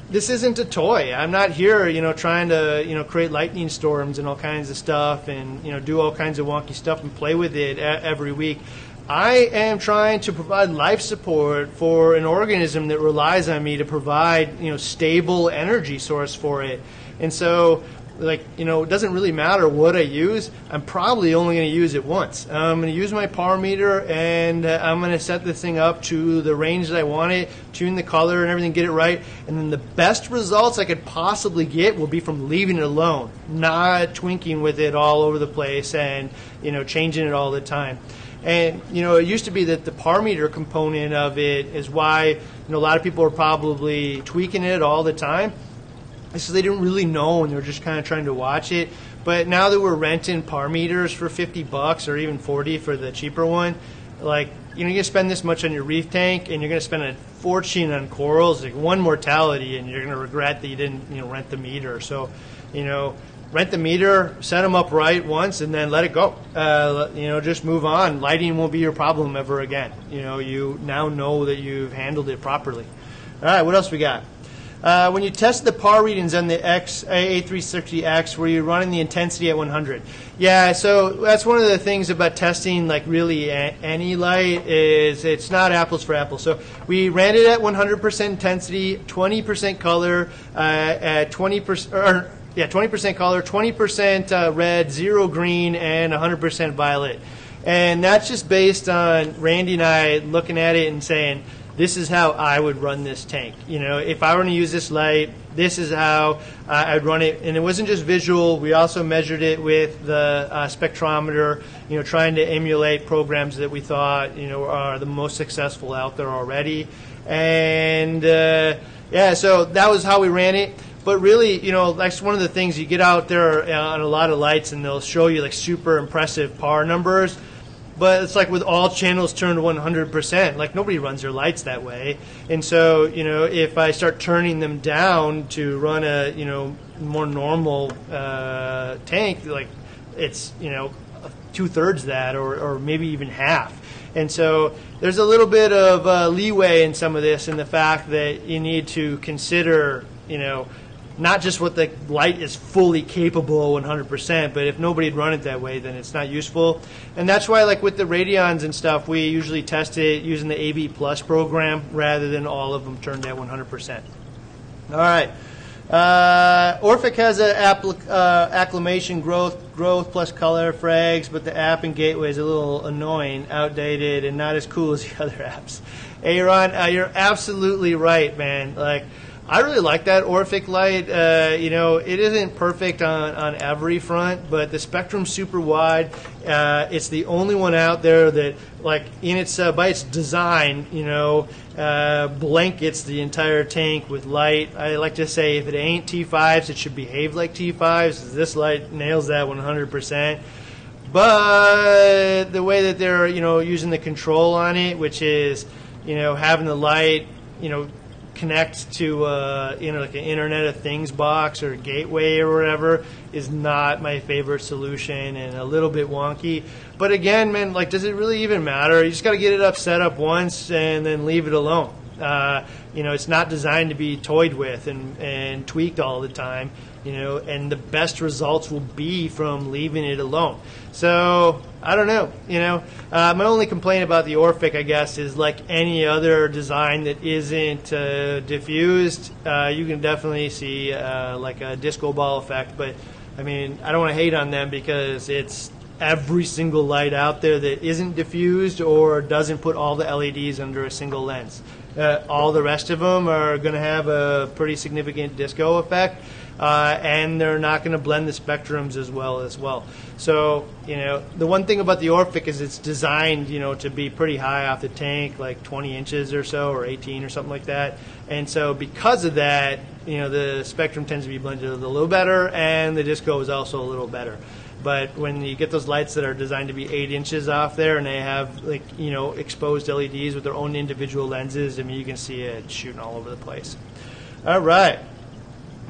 this isn't a toy. I'm not here, you know, trying to, you know, create lightning storms and all kinds of stuff and, you know, do all kinds of wonky stuff and play with it every week. I am trying to provide life support for an organism that relies on me to provide, you know, stable energy source for it. And so like you know it doesn't really matter what I use. I'm probably only going to use it once. I'm going to use my power meter and uh, I'm going to set this thing up to the range that I want it, tune the color and everything, get it right, and then the best results I could possibly get will be from leaving it alone, not twinking with it all over the place and you know changing it all the time. And you know, it used to be that the par meter component of it is why you know a lot of people are probably tweaking it all the time so they didn't really know and they were just kind of trying to watch it. But now that we're renting par meters for 50 bucks or even 40 for the cheaper one, like, you know, you're to spend this much on your reef tank and you're going to spend a fortune on corals, like one mortality, and you're going to regret that you didn't, you know, rent the meter. So, you know, rent the meter, set them up right once, and then let it go. Uh, you know, just move on. Lighting won't be your problem ever again. You know, you now know that you've handled it properly. All right, what else we got? Uh, when you test the par readings on the X A360X, were you running the intensity at 100? Yeah, so that's one of the things about testing, like really any light, is it's not apples for apples. So we ran it at 100% intensity, 20% color, uh, at 20%, or yeah, 20% color, 20% uh, red, zero green, and 100% violet. And that's just based on Randy and I looking at it and saying, this is how I would run this tank. You know, if I were to use this light, this is how uh, I'd run it. And it wasn't just visual. We also measured it with the uh, spectrometer, you know, trying to emulate programs that we thought, you know, are the most successful out there already. And uh, yeah, so that was how we ran it. But really, you know, that's one of the things you get out there uh, on a lot of lights and they'll show you like super impressive par numbers but it's like with all channels turned 100%. Like nobody runs their lights that way. And so, you know, if I start turning them down to run a, you know, more normal uh, tank, like it's, you know, two thirds that or, or maybe even half. And so there's a little bit of uh, leeway in some of this in the fact that you need to consider, you know, not just what the light is fully capable 100%, but if nobody had run it that way, then it's not useful. And that's why, like with the Radions and stuff, we usually test it using the AB Plus program rather than all of them turned at 100%. All right. Uh, Orphek has an uh, acclimation growth, growth plus color frags, but the app and gateway is a little annoying, outdated, and not as cool as the other apps. Aaron, uh, you're absolutely right, man. Like, I really like that Orphek light. Uh, you know, it isn't perfect on, on every front, but the spectrum's super wide. Uh, it's the only one out there that, like, in its uh, by its design, you know, uh, blankets the entire tank with light. I like to say, if it ain't T5s, it should behave like T5s. This light nails that 100%. But the way that they're, you know, using the control on it, which is, you know, having the light, you know, connect to uh, you know like an Internet of Things box or gateway or whatever is not my favorite solution and a little bit wonky. But again, man, like does it really even matter? You just got to get it up, set up once, and then leave it alone. Uh, you know, it's not designed to be toyed with and, and tweaked all the time. You know, and the best results will be from leaving it alone. So I don't know. You know, uh, my only complaint about the Orphek, I guess, is like any other design that isn't uh, diffused. Uh, you can definitely see uh, like a disco ball effect, but I mean, I don't want to hate on them because it's every single light out there that isn't diffused or doesn't put all the LEDs under a single lens. Uh, all the rest of them are going to have a pretty significant disco effect uh, and they're not going to blend the spectrums as well as well. So you know the one thing about the Orphek is it's designed you know to be pretty high off the tank, like 20 inches or so, or 18 or something like that. And so because of that, you know the spectrum tends to be blended a little better, and the disco is also a little better. But when you get those lights that are designed to be eight inches off there, and they have like you know exposed LEDs with their own individual lenses, I mean you can see it shooting all over the place. All right.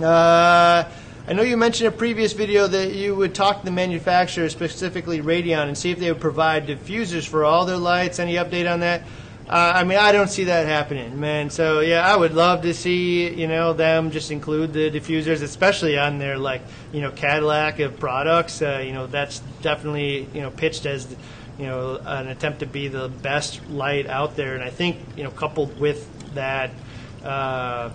Uh, I know you mentioned in a previous video that you would talk to the manufacturer, specifically Radion, and see if they would provide diffusers for all their lights. Any update on that? Uh, I mean, I don't see that happening, man. So yeah, I would love to see you know them just include the diffusers, especially on their like you know Cadillac of products. Uh, you know that's definitely you know pitched as you know an attempt to be the best light out there, and I think you know coupled with that. Uh,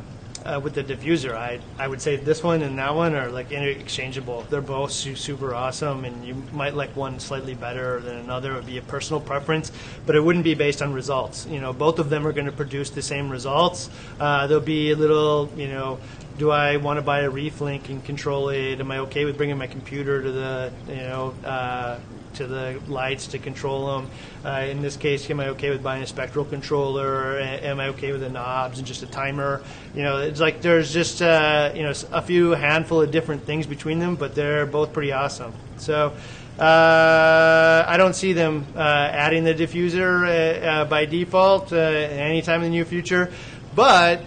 uh, with the diffuser. I I would say this one and that one are like interchangeable. They're both su- super awesome, and you might like one slightly better than another. It would be a personal preference, but it wouldn't be based on results. You know, both of them are going to produce the same results. Uh, there'll be a little, you know, do I want to buy a Reef Link and control it? Am I okay with bringing my computer to the, you know, uh, to the lights to control them. Uh, in this case, am I okay with buying a spectral controller? Am I okay with the knobs and just a timer? You know, it's like there's just uh, you know a few handful of different things between them, but they're both pretty awesome. So. Uh, I don't see them uh, adding the diffuser uh, uh, by default anytime in the near future, but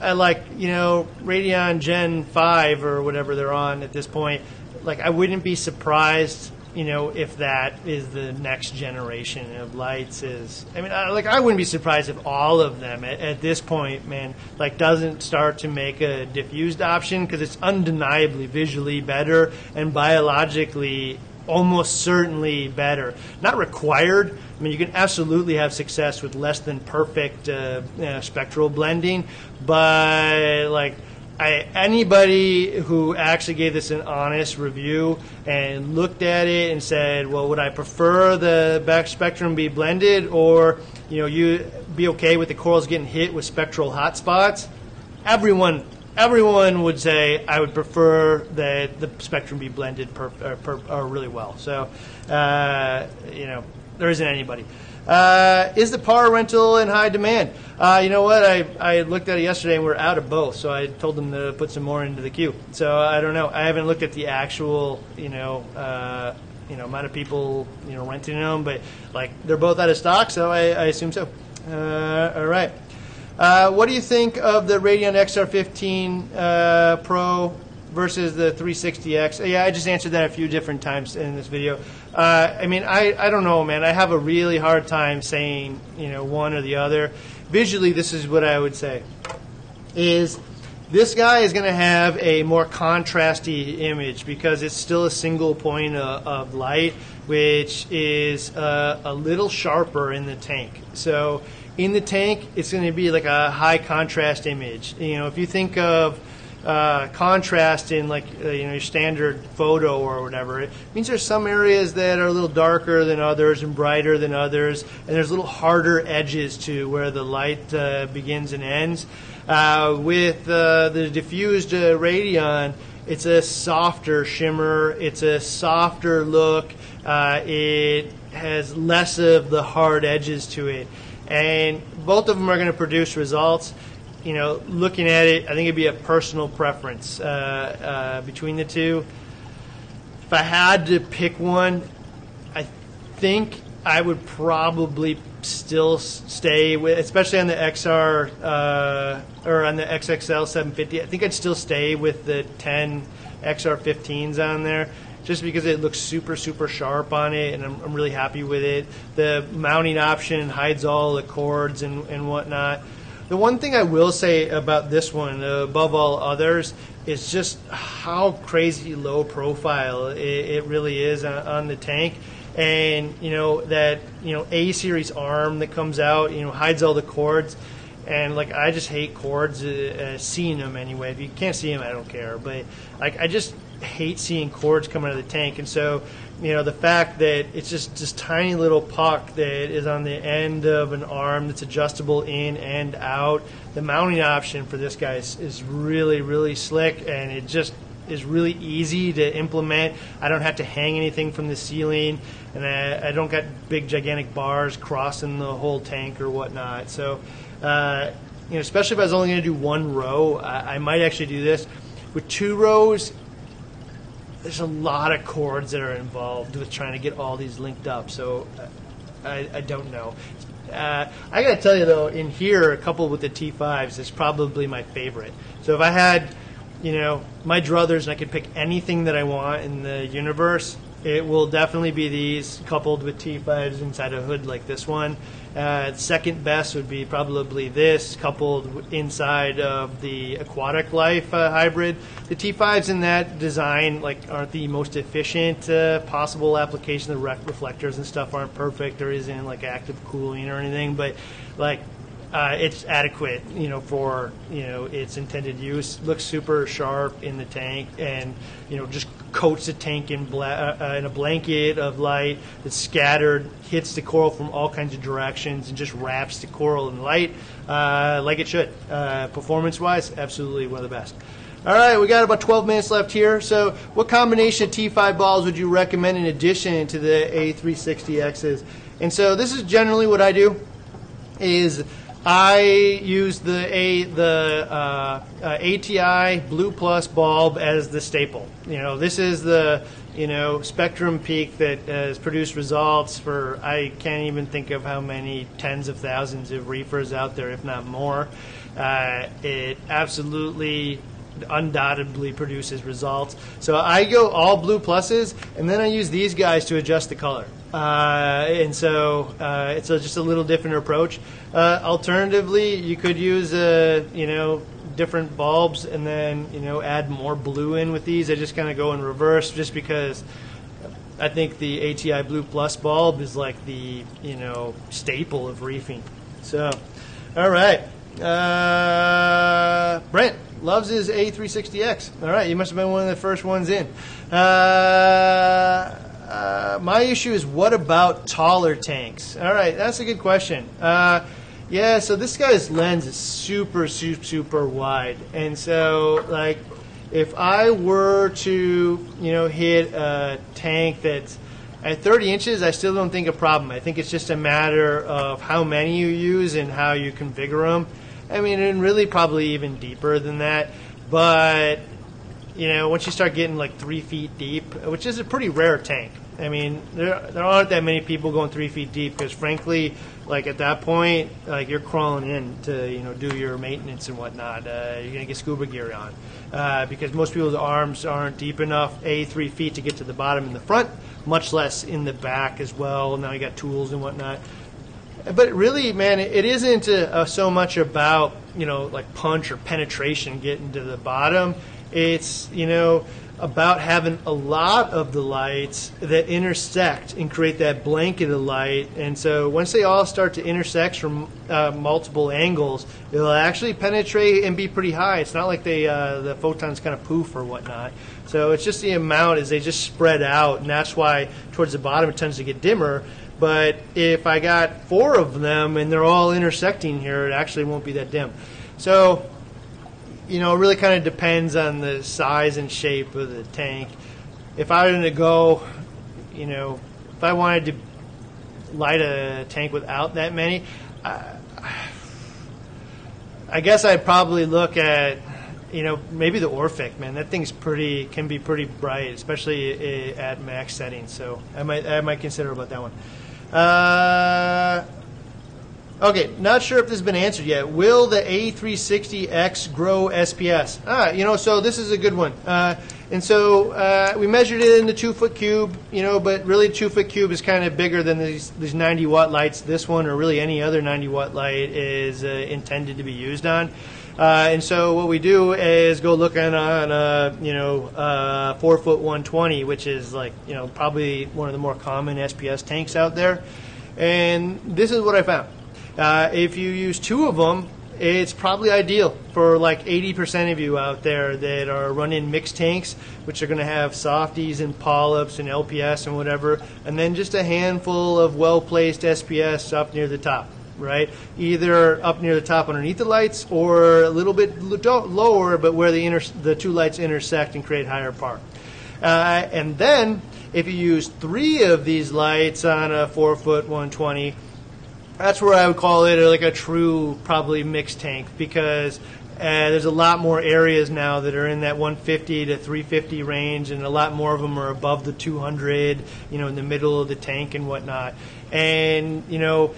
I like you know Radion Gen Five or whatever they're on at this point. Like I wouldn't be surprised you know, if that is the next generation of lights is, I mean, I, like I wouldn't be surprised if all of them at, at this point, man, like doesn't start to make a diffused option because it's undeniably visually better and biologically almost certainly better. Not required. I mean, you can absolutely have success with less than perfect uh, uh, spectral blending, but like I, anybody who actually gave this an honest review and looked at it and said, "Well, would I prefer the back spectrum be blended, or you know, you be okay with the corals getting hit with spectral hotspots?" Everyone, everyone would say, "I would prefer that the spectrum be blended per, or, per, or really well." So, uh, you know, there isn't anybody. Uh, is the par rental in high demand? Uh, you know what? I, I looked at it yesterday and we're out of both, so I told them to put some more into the queue. So I don't know. I haven't looked at the actual, you know, uh, you know amount of people you know renting them, but like they're both out of stock, so I, I assume so. Uh, all right. Uh, what do you think of the Radion XR15 uh, Pro versus the 360X? Yeah, I just answered that a few different times in this video. Uh, I mean, I, I don't know, man. I have a really hard time saying, you know, one or the other. Visually, this is what I would say. Is this guy is going to have a more contrasty image because it's still a single point of, of light, which is uh, a little sharper in the tank. So in the tank, it's going to be like a high contrast image. You know, if you think of uh, contrast in like uh, you know your standard photo or whatever, it means there's some areas that are a little darker than others and brighter than others, and there's little harder edges to where the light uh, begins and ends. Uh, with uh, the diffused uh, Radion, it's a softer shimmer. It's a softer look. it has less of the hard edges to it and both of them are going to produce results. You know, looking at it, I think it'd be a personal preference uh, uh, between the two. If I had to pick one, I think I would probably still stay with, especially on the XR uh, or on the XXL 750. I think I'd still stay with the 10 XR15s on there just because it looks super, super sharp on it, and I'm, I'm really happy with it. The mounting option hides all the cords and, and whatnot. The one thing I will say about this one, above all others, is just how crazy low profile it, it really is on, on, the tank. And you know that you know A series arm that comes out, you know, hides all the cords. And like I just hate cords, uh, uh, seeing them anyway. If you can't see them, I don't care. But like I just hate seeing cords come out of the tank, and so you know the fact that it's just this tiny little puck that is on the end of an arm that's adjustable in and out. The mounting option for this guy is, is really really slick, and it just is really easy to implement. I don't have to hang anything from the ceiling, and I, I don't got big gigantic bars crossing the whole tank or whatnot. So, uh, you know, especially if I was only going to do one row, I, I might actually do this. With two rows, there's a lot of cords that are involved with trying to get all these linked up. So uh, I, I don't know. Uh, I got to tell you though, in here, coupled with the T5s, is probably my favorite. So if I had, you know, my druthers and I could pick anything that I want in the universe, it will definitely be these coupled with T5s inside a hood like this one. Uh, second best would be probably this coupled inside of the aquatic life uh, hybrid. The T5s in that design like aren't the most efficient uh, possible application. The reflectors and stuff aren't perfect. There isn't like active cooling or anything, but like uh, it's adequate, you know, for you know its intended use. Looks super sharp in the tank, and you know just coats the tank in, bla- uh, in a blanket of light that's scattered, hits the coral from all kinds of directions, and just wraps the coral in light uh, like it should. Uh, performance-wise, absolutely one of the best. All right, we got about 12 minutes left here. So, what combination of T5 balls would you recommend in addition to the A360Xs? And so, this is generally what I do. Is I use the a the uh, uh, ATI Blue Plus bulb as the staple. You know, this is the you know Spectrum Peak that has produced results for I can't even think of how many tens of thousands of reefers out there, if not more. Uh, it absolutely undoubtedly produces results. So I go all blue pluses, and then I use these guys to adjust the color. Uh, and so uh, it's a, just a little different approach. Uh, alternatively, you could use uh, you know different bulbs and then you know add more blue in with these. I just kind of go in reverse, just because I think the ATI Blue Plus bulb is like the you know staple of reefing. So, all right, uh, Brent loves his A360X. All right, you must have been one of the first ones in. Uh, uh, my issue is what about taller tanks? All right, that's a good question. Uh, yeah, so this guy's lens is super, super, super wide, and so like if I were to you know hit a tank that's at 30 inches, I still don't think a problem. I think it's just a matter of how many you use and how you configure them. I mean, and really probably even deeper than that, but you know, once you start getting like three feet deep, which is a pretty rare tank, I mean, there there aren't that many people going three feet deep because, frankly, like at that point, like you're crawling in to you know do your maintenance and whatnot. Uh, you're gonna get scuba gear on uh, because most people's arms aren't deep enough. A three feet to get to the bottom in the front, much less in the back as well. Now you got tools and whatnot. But really, man, it, isn't uh, so much about you know like punch or penetration getting to the bottom. It's you know about having a lot of the lights that intersect and create that blanket of light. And so once they all start to intersect from uh, multiple angles, it'll actually penetrate and be pretty high. It's not like they uh, the photons kind of poof or whatnot. So it's just the amount as they just spread out, and that's why towards the bottom it tends to get dimmer. But if I got four of them and they're all intersecting here, it actually won't be that dim. So you know, it really kind of depends on the size and shape of the tank. If I were to go, you know, if I wanted to light a tank without that many, I, I guess I'd probably look at, you know, maybe the Orphek, man. That thing's pretty, can be pretty bright, especially eh, at max settings. So I might, I might consider about that one. Uh, Okay, not sure if this has been answered yet. Will the A360X grow SPS? Ah, you know, so this is a good one. Uh, and so uh, we measured it in the two foot cube, you know, but really two foot cube is kind of bigger than these, these 90 watt lights. This one, or really any other 90 watt light, is uh, intended to be used on. Uh, and so what we do is go looking on, a you know, uh, four foot 120, which is like, you know, probably one of the more common SPS tanks out there. And this is what I found. Uh, if you use two of them, it's probably ideal for like 80% of you out there that are running mixed tanks, which are going to have softies and polyps and LPS and whatever, and then just a handful of well placed SPS up near the top, right? Either up near the top underneath the lights or a little bit lower, but where the, inter- the two lights intersect and create higher par. Uh, and then if you use three of these lights on a 4 foot 120, that's where I would call it like a true probably mixed tank because uh, there's a lot more areas now that are in that 150 to 350 range, and a lot more of them are above the 200, you know, in the middle of the tank and whatnot. And you know,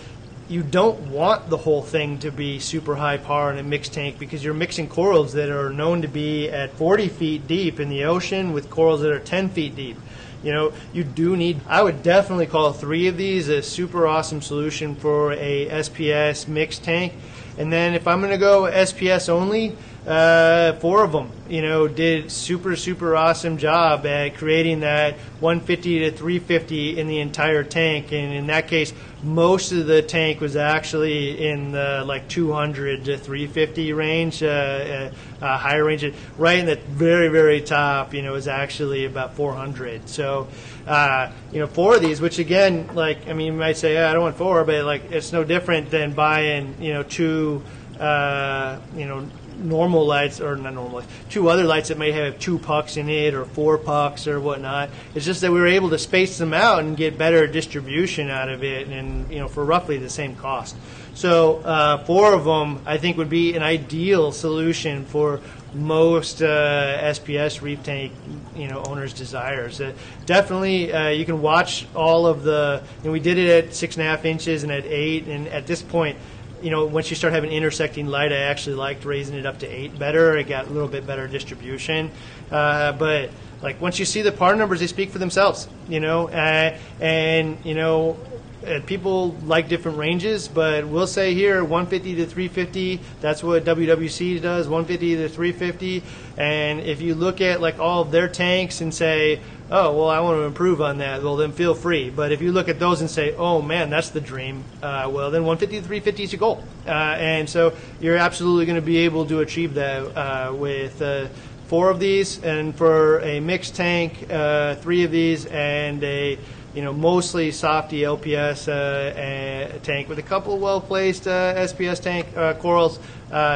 you don't want the whole thing to be super high par in a mixed tank because you're mixing corals that are known to be at 40 feet deep in the ocean with corals that are 10 feet deep you know, you do need. I would definitely call three of these a super awesome solution for a SPS mixed tank. And then if I'm going to go SPS only, uh, four of them, you know, did super super awesome job at creating that 150 to 350 in the entire tank. And in that case, most of the tank was actually in the like 200 to 350 range, uh, uh, uh, higher range. Right in the very very top, you know, is actually about 400. So, uh, you know, four of these, which again, like I mean, you might say, I don't want four, but like it's no different than buying, you know, two. Uh, you know, normal lights or not normal lights, two other lights that may have two pucks in it or four pucks or whatnot. It's just that we were able to space them out and get better distribution out of it, and you know for roughly the same cost. So uh, four of them, I think, would be an ideal solution for most uh, SPS reef tank you know owners' desires. Uh, definitely, uh, you can watch all of the. Know, we did it at six and a half inches and at eight, and at this point you know, once you start having intersecting light, I actually liked raising it up to eight better. It got a little bit better distribution. Uh, but like once you see the par numbers, they speak for themselves. You know, uh, and you know, uh, people like different ranges, but we'll say here 150 to 350. That's what WWC does, 150 to 350. And if you look at like all of their tanks and say, oh well, I want to improve on that, well then feel free. But if you look at those and say, oh man, that's the dream, uh, well then 150 to 350 is your goal. Uh, and so you're absolutely going to be able to achieve that uh, with uh, four of these, and for a mixed tank, uh, three of these, and a you know, mostly softy LPS uh, tank with a couple well placed uh, SPS tank corals,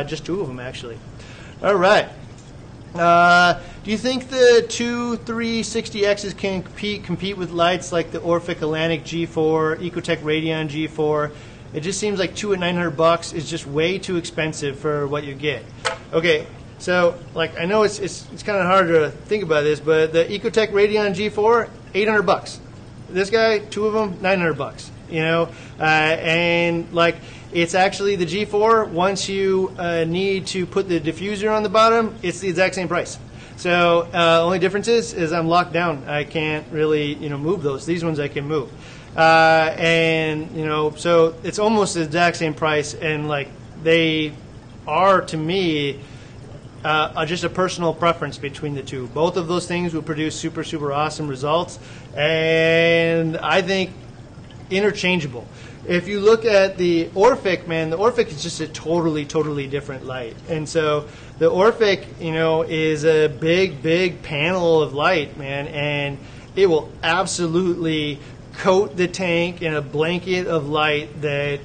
just two of them actually. All right. Uh, do you think the two 360Xs can compete, compete with lights like the Orphek Atlantik G4, Ecotech Radion G4? It just seems like two at 900 bucks is just way too expensive for what you get. Okay, so like I know it's it's, it's kind of hard to think about this, but the Ecotech Radion G4, 800 bucks this guy, two of them, nine hundred bucks. You know, uh, and like it's actually the G4. Once you uh, need to put the diffuser on the bottom, it's the exact same price. So uh, only difference is is I'm locked down. I can't really you know move those. These ones I can move, uh, and you know so it's almost the exact same price. And like they are to me uh, just a personal preference between the two. Both of those things will produce super super awesome results, and I think interchangeable. If you look at the Orphek, man, the Orphek is just a totally, totally different light. And so the Orphek, you know, is a big, big panel of light, man, and it will absolutely coat the tank in a blanket of light that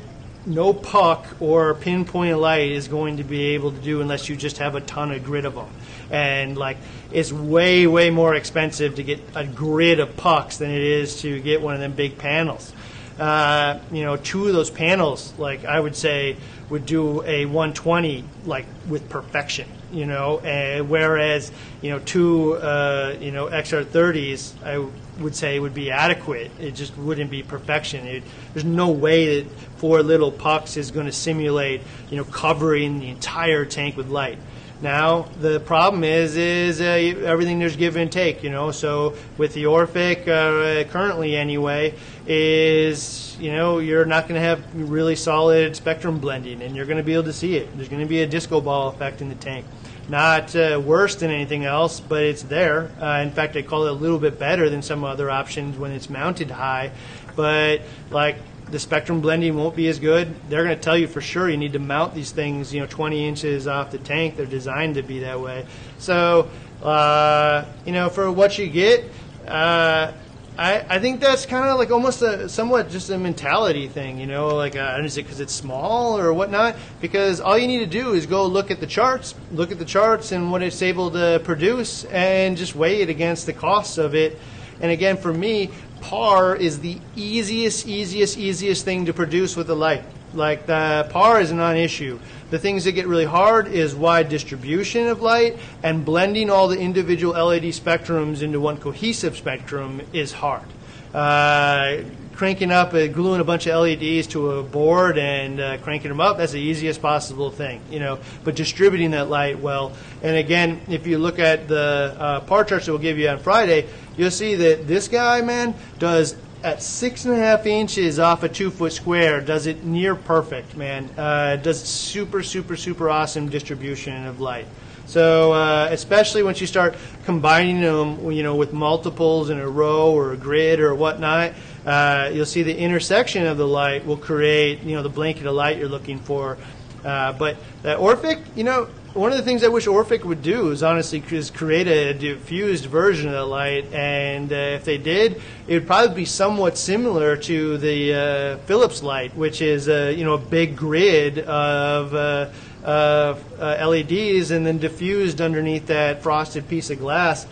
no puck or pinpoint light is going to be able to do unless you just have a ton of grid of them. And like, it's way, way more expensive to get a grid of pucks than it is to get one of them big panels. Uh, you know, two of those panels, like I would say, would do a 120 like with perfection. You know, uh, whereas you know two uh, you know XR30s, I would say would be adequate. It just wouldn't be perfection. It, there's no way that four little pucks is going to simulate you know covering the entire tank with light. Now the problem is is uh, everything there's give and take, you know. So with the Orphek uh, currently anyway, is you know you're not going to have really solid spectrum blending, and you're going to be able to see it. There's going to be a disco ball effect in the tank. Not uh, worse than anything else, but it's there. Uh, in fact, I call it a little bit better than some other options when it's mounted high. But like the spectrum blending won't be as good. They're going to tell you for sure you need to mount these things, you know, 20 inches off the tank. They're designed to be that way. So, uh, you know, for what you get, uh, I, I think that's kind of like almost a somewhat just a mentality thing, you know, like uh, is it because it's small or whatnot? Because all you need to do is go look at the charts, look at the charts and what it's able to produce, and just weigh it against the costs of it. And again, for me, par is the easiest, easiest, easiest thing to produce with a light. Like the par is a non-issue. The things that get really hard is wide distribution of light and blending all the individual LED spectrums into one cohesive spectrum is hard. Uh, cranking up, uh, gluing a bunch of LEDs to a board and uh, cranking them up, that's the easiest possible thing, you know. But distributing that light well, and again, if you look at the uh, par charts that we'll give you on Friday, you'll see that this guy, man, does at six and a half inches off a two foot square, does it near perfect, man. Uh, does super, super, super awesome distribution of light. So uh, especially once you start combining them, you know, with multiples in a row or a grid or whatnot, uh, you'll see the intersection of the light will create, you know, the blanket of light you're looking for. Uh, but that Orphek, you know, one of the things I wish Orphek would do is honestly is create a diffused version of the light, and uh, if they did, it would probably be somewhat similar to the uh, Philips light, which is uh, you know a big grid of uh, uh, LEDs and then diffused underneath that frosted piece of glass.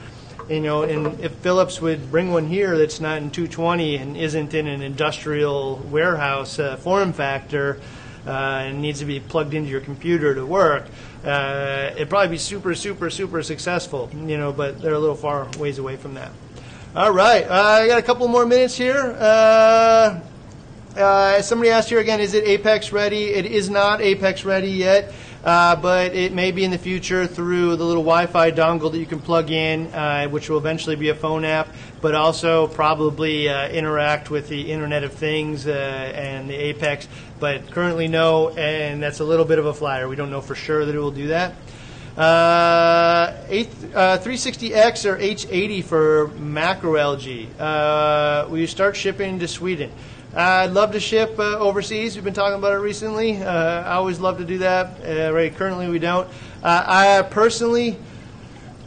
You know, and if Philips would bring one here that's not in 220 and isn't in an industrial warehouse uh, form factor uh, and needs to be plugged into your computer to work, uh, it'd probably be super, super, super successful. You know, but they're a little far ways away from that. All right, uh, I got a couple more minutes here. Uh, somebody asked here again, is it Apex ready? It is not Apex ready yet. Uh, but it may be in the future through the little Wi-Fi dongle that you can plug in, uh, which will eventually be a phone app, but also probably uh, interact with the Internet of Things uh, and the Apex. But currently, no, and that's a little bit of a flyer. We don't know for sure that it will do that. Uh, 360X uh, or H80 for macro LG. Uh, we start shipping to Sweden. I'd love to ship uh, overseas. We've been talking about it recently. Uh, I always love to do that. Uh, right, currently we don't. Uh, I personally,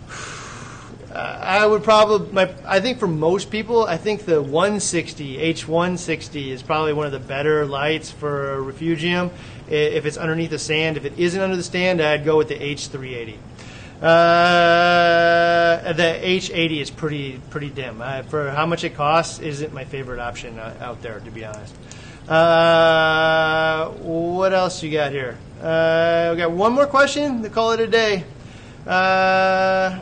I would probably, my, I think for most people, I think the 160 H160 is probably one of the better lights for a refugium. If it's underneath the sand, if it isn't under the stand, I'd go with the H380. Uh, the H80 is pretty pretty dim. Uh, for how much it costs, isn't my favorite option uh, out there, to be honest. Uh, what else you got here? Uh, we got one more question to call it a day. Uh,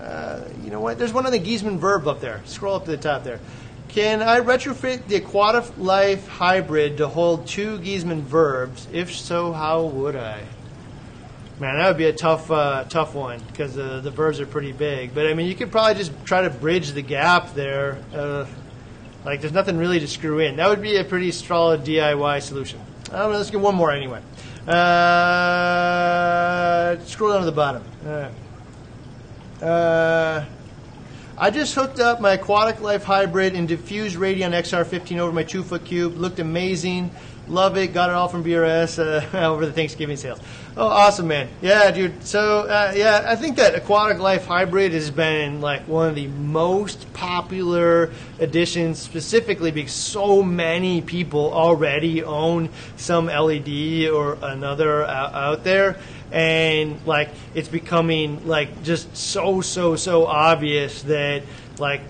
uh, you know what? There's one on the Giesemann Verve up there. Scroll up to the top there. Can I retrofit the Aquatic Life hybrid to hold two Giesemann Verves? If so, how would I? Man, that would be a tough, uh, tough one because uh, the verbs are pretty big. But I mean, you could probably just try to bridge the gap there. Uh, like, there's nothing really to screw in. That would be a pretty solid DIY solution. I don't know. Let's get one more anyway. Uh, scroll down to the bottom. Uh, I just hooked up my Aquatic Life Hybrid and Diffuse Radion XR15 over my two foot cube. Looked amazing. Love it. Got it all from BRS uh, over the Thanksgiving sales. Oh, awesome, man. Yeah, dude. So, uh, yeah, I think that Aquatic Life Hybrid has been like one of the most popular additions, specifically because so many people already own some LED or another out, out there. And like, it's becoming like just so, so, so obvious that like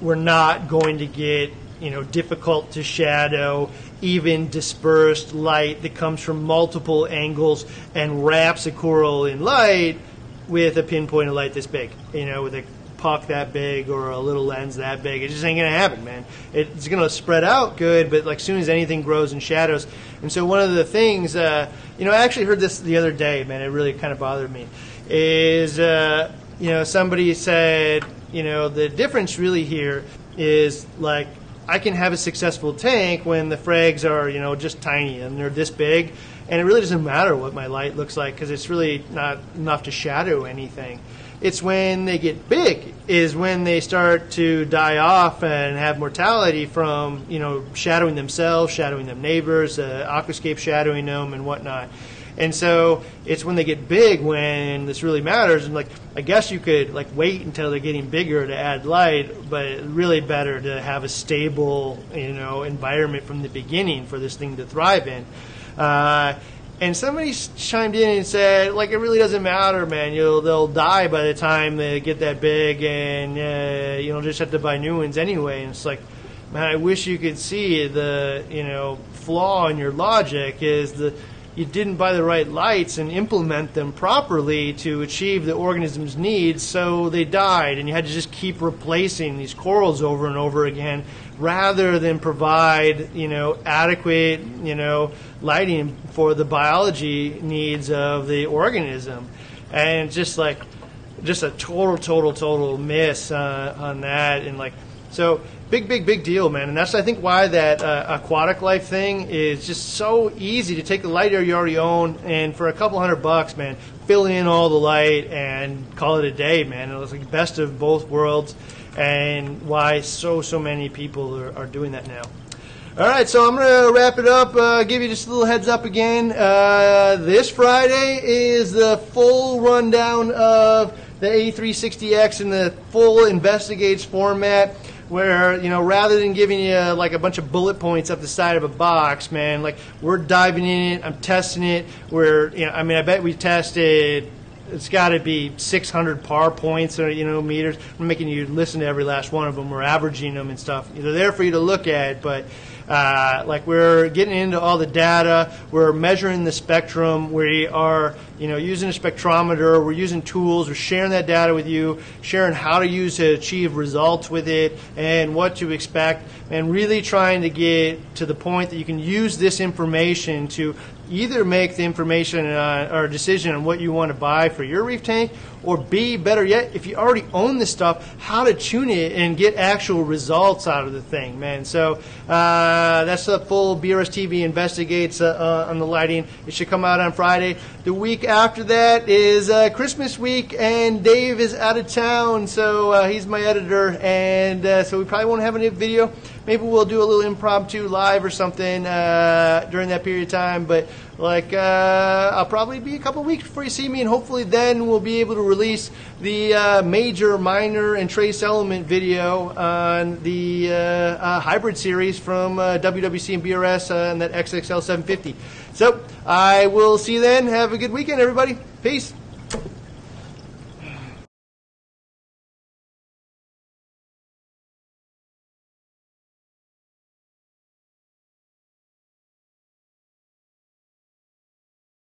we're not going to get you know, difficult to shadow, even dispersed light that comes from multiple angles and wraps a coral in light with a pinpoint of light this big, you know, with a puck that big or a little lens that big. It just ain't gonna happen, man. It's gonna spread out good, but like soon as anything grows in shadows. And so one of the things, uh, you know, I actually heard this the other day, man. It really kind of bothered me. Is uh, you know somebody said, you know, the difference really here is like I can have a successful tank when the frags are, you know, just tiny and they're this big, and it really doesn't matter what my light looks like because it's really not enough to shadow anything. It's when they get big is when they start to die off and have mortality from, you know, shadowing themselves, shadowing their neighbors, uh, aquascape shadowing them, and whatnot. And so it's when they get big when this really matters. And like, I guess you could like wait until they're getting bigger to add light, but really better to have a stable, you know, environment from the beginning for this thing to thrive in. Uh, and somebody chimed in and said, like, it really doesn't matter, man. You'll they'll die by the time they get that big, and uh, you know just have to buy new ones anyway. And it's like, man, I wish you could see the you know flaw in your logic is the you didn't buy the right lights and implement them properly to achieve the organism's needs, so they died, and you had to just keep replacing these corals over and over again, rather than provide you know adequate you know lighting for the biology needs of the organism, and just like just a total, total, total miss uh, on that, and like so big, big, big deal, man. And that's I think why that uh, aquatic life thing is just so easy to take the light you already own and for a couple hundred bucks, man, fill in all the light and call it a day, man. It was like best of both worlds, and why so so many people are, are doing that now. All right, so I'm going to wrap it up. Uh, give you just a little heads up again. Uh, this Friday is the full rundown of the A360X in the full investigates format where you know rather than giving you like a bunch of bullet points up the side of a box, man, like we're diving in it. I'm testing it. We're you know, I mean, I bet we tested. It's got to be 600 par points or you know meters. We're making you listen to every last one of them. We're averaging them and stuff. They're there for you to look at, but uh, like we're getting into all the data, we're measuring the spectrum, we are you know using a spectrometer, we're using tools, we're sharing that data with you, sharing how to use to achieve results with it and what to expect, and really trying to get to the point that you can use this information to either make the information uh, or decision on what you want to buy for your reef tank, or B, better yet, if you already own this stuff, how to tune it and get actual results out of the thing, man. So uh, that's the full BRS TV investigates uh, uh, on the lighting. It should come out on Friday. The week after that is uh, Christmas week, and Dave is out of town, so uh, he's my editor, and so we probably won't have any video maybe we'll do a little impromptu live or something uh, during that period of time. But like, uh, I'll probably be a couple weeks before you see me, and hopefully then we'll be able to release the uh, major, minor, and trace element video on the uh, uh, hybrid series from uh, WWC and BRS and that XXL 750. So I will see you then. Have a good weekend, everybody. Peace.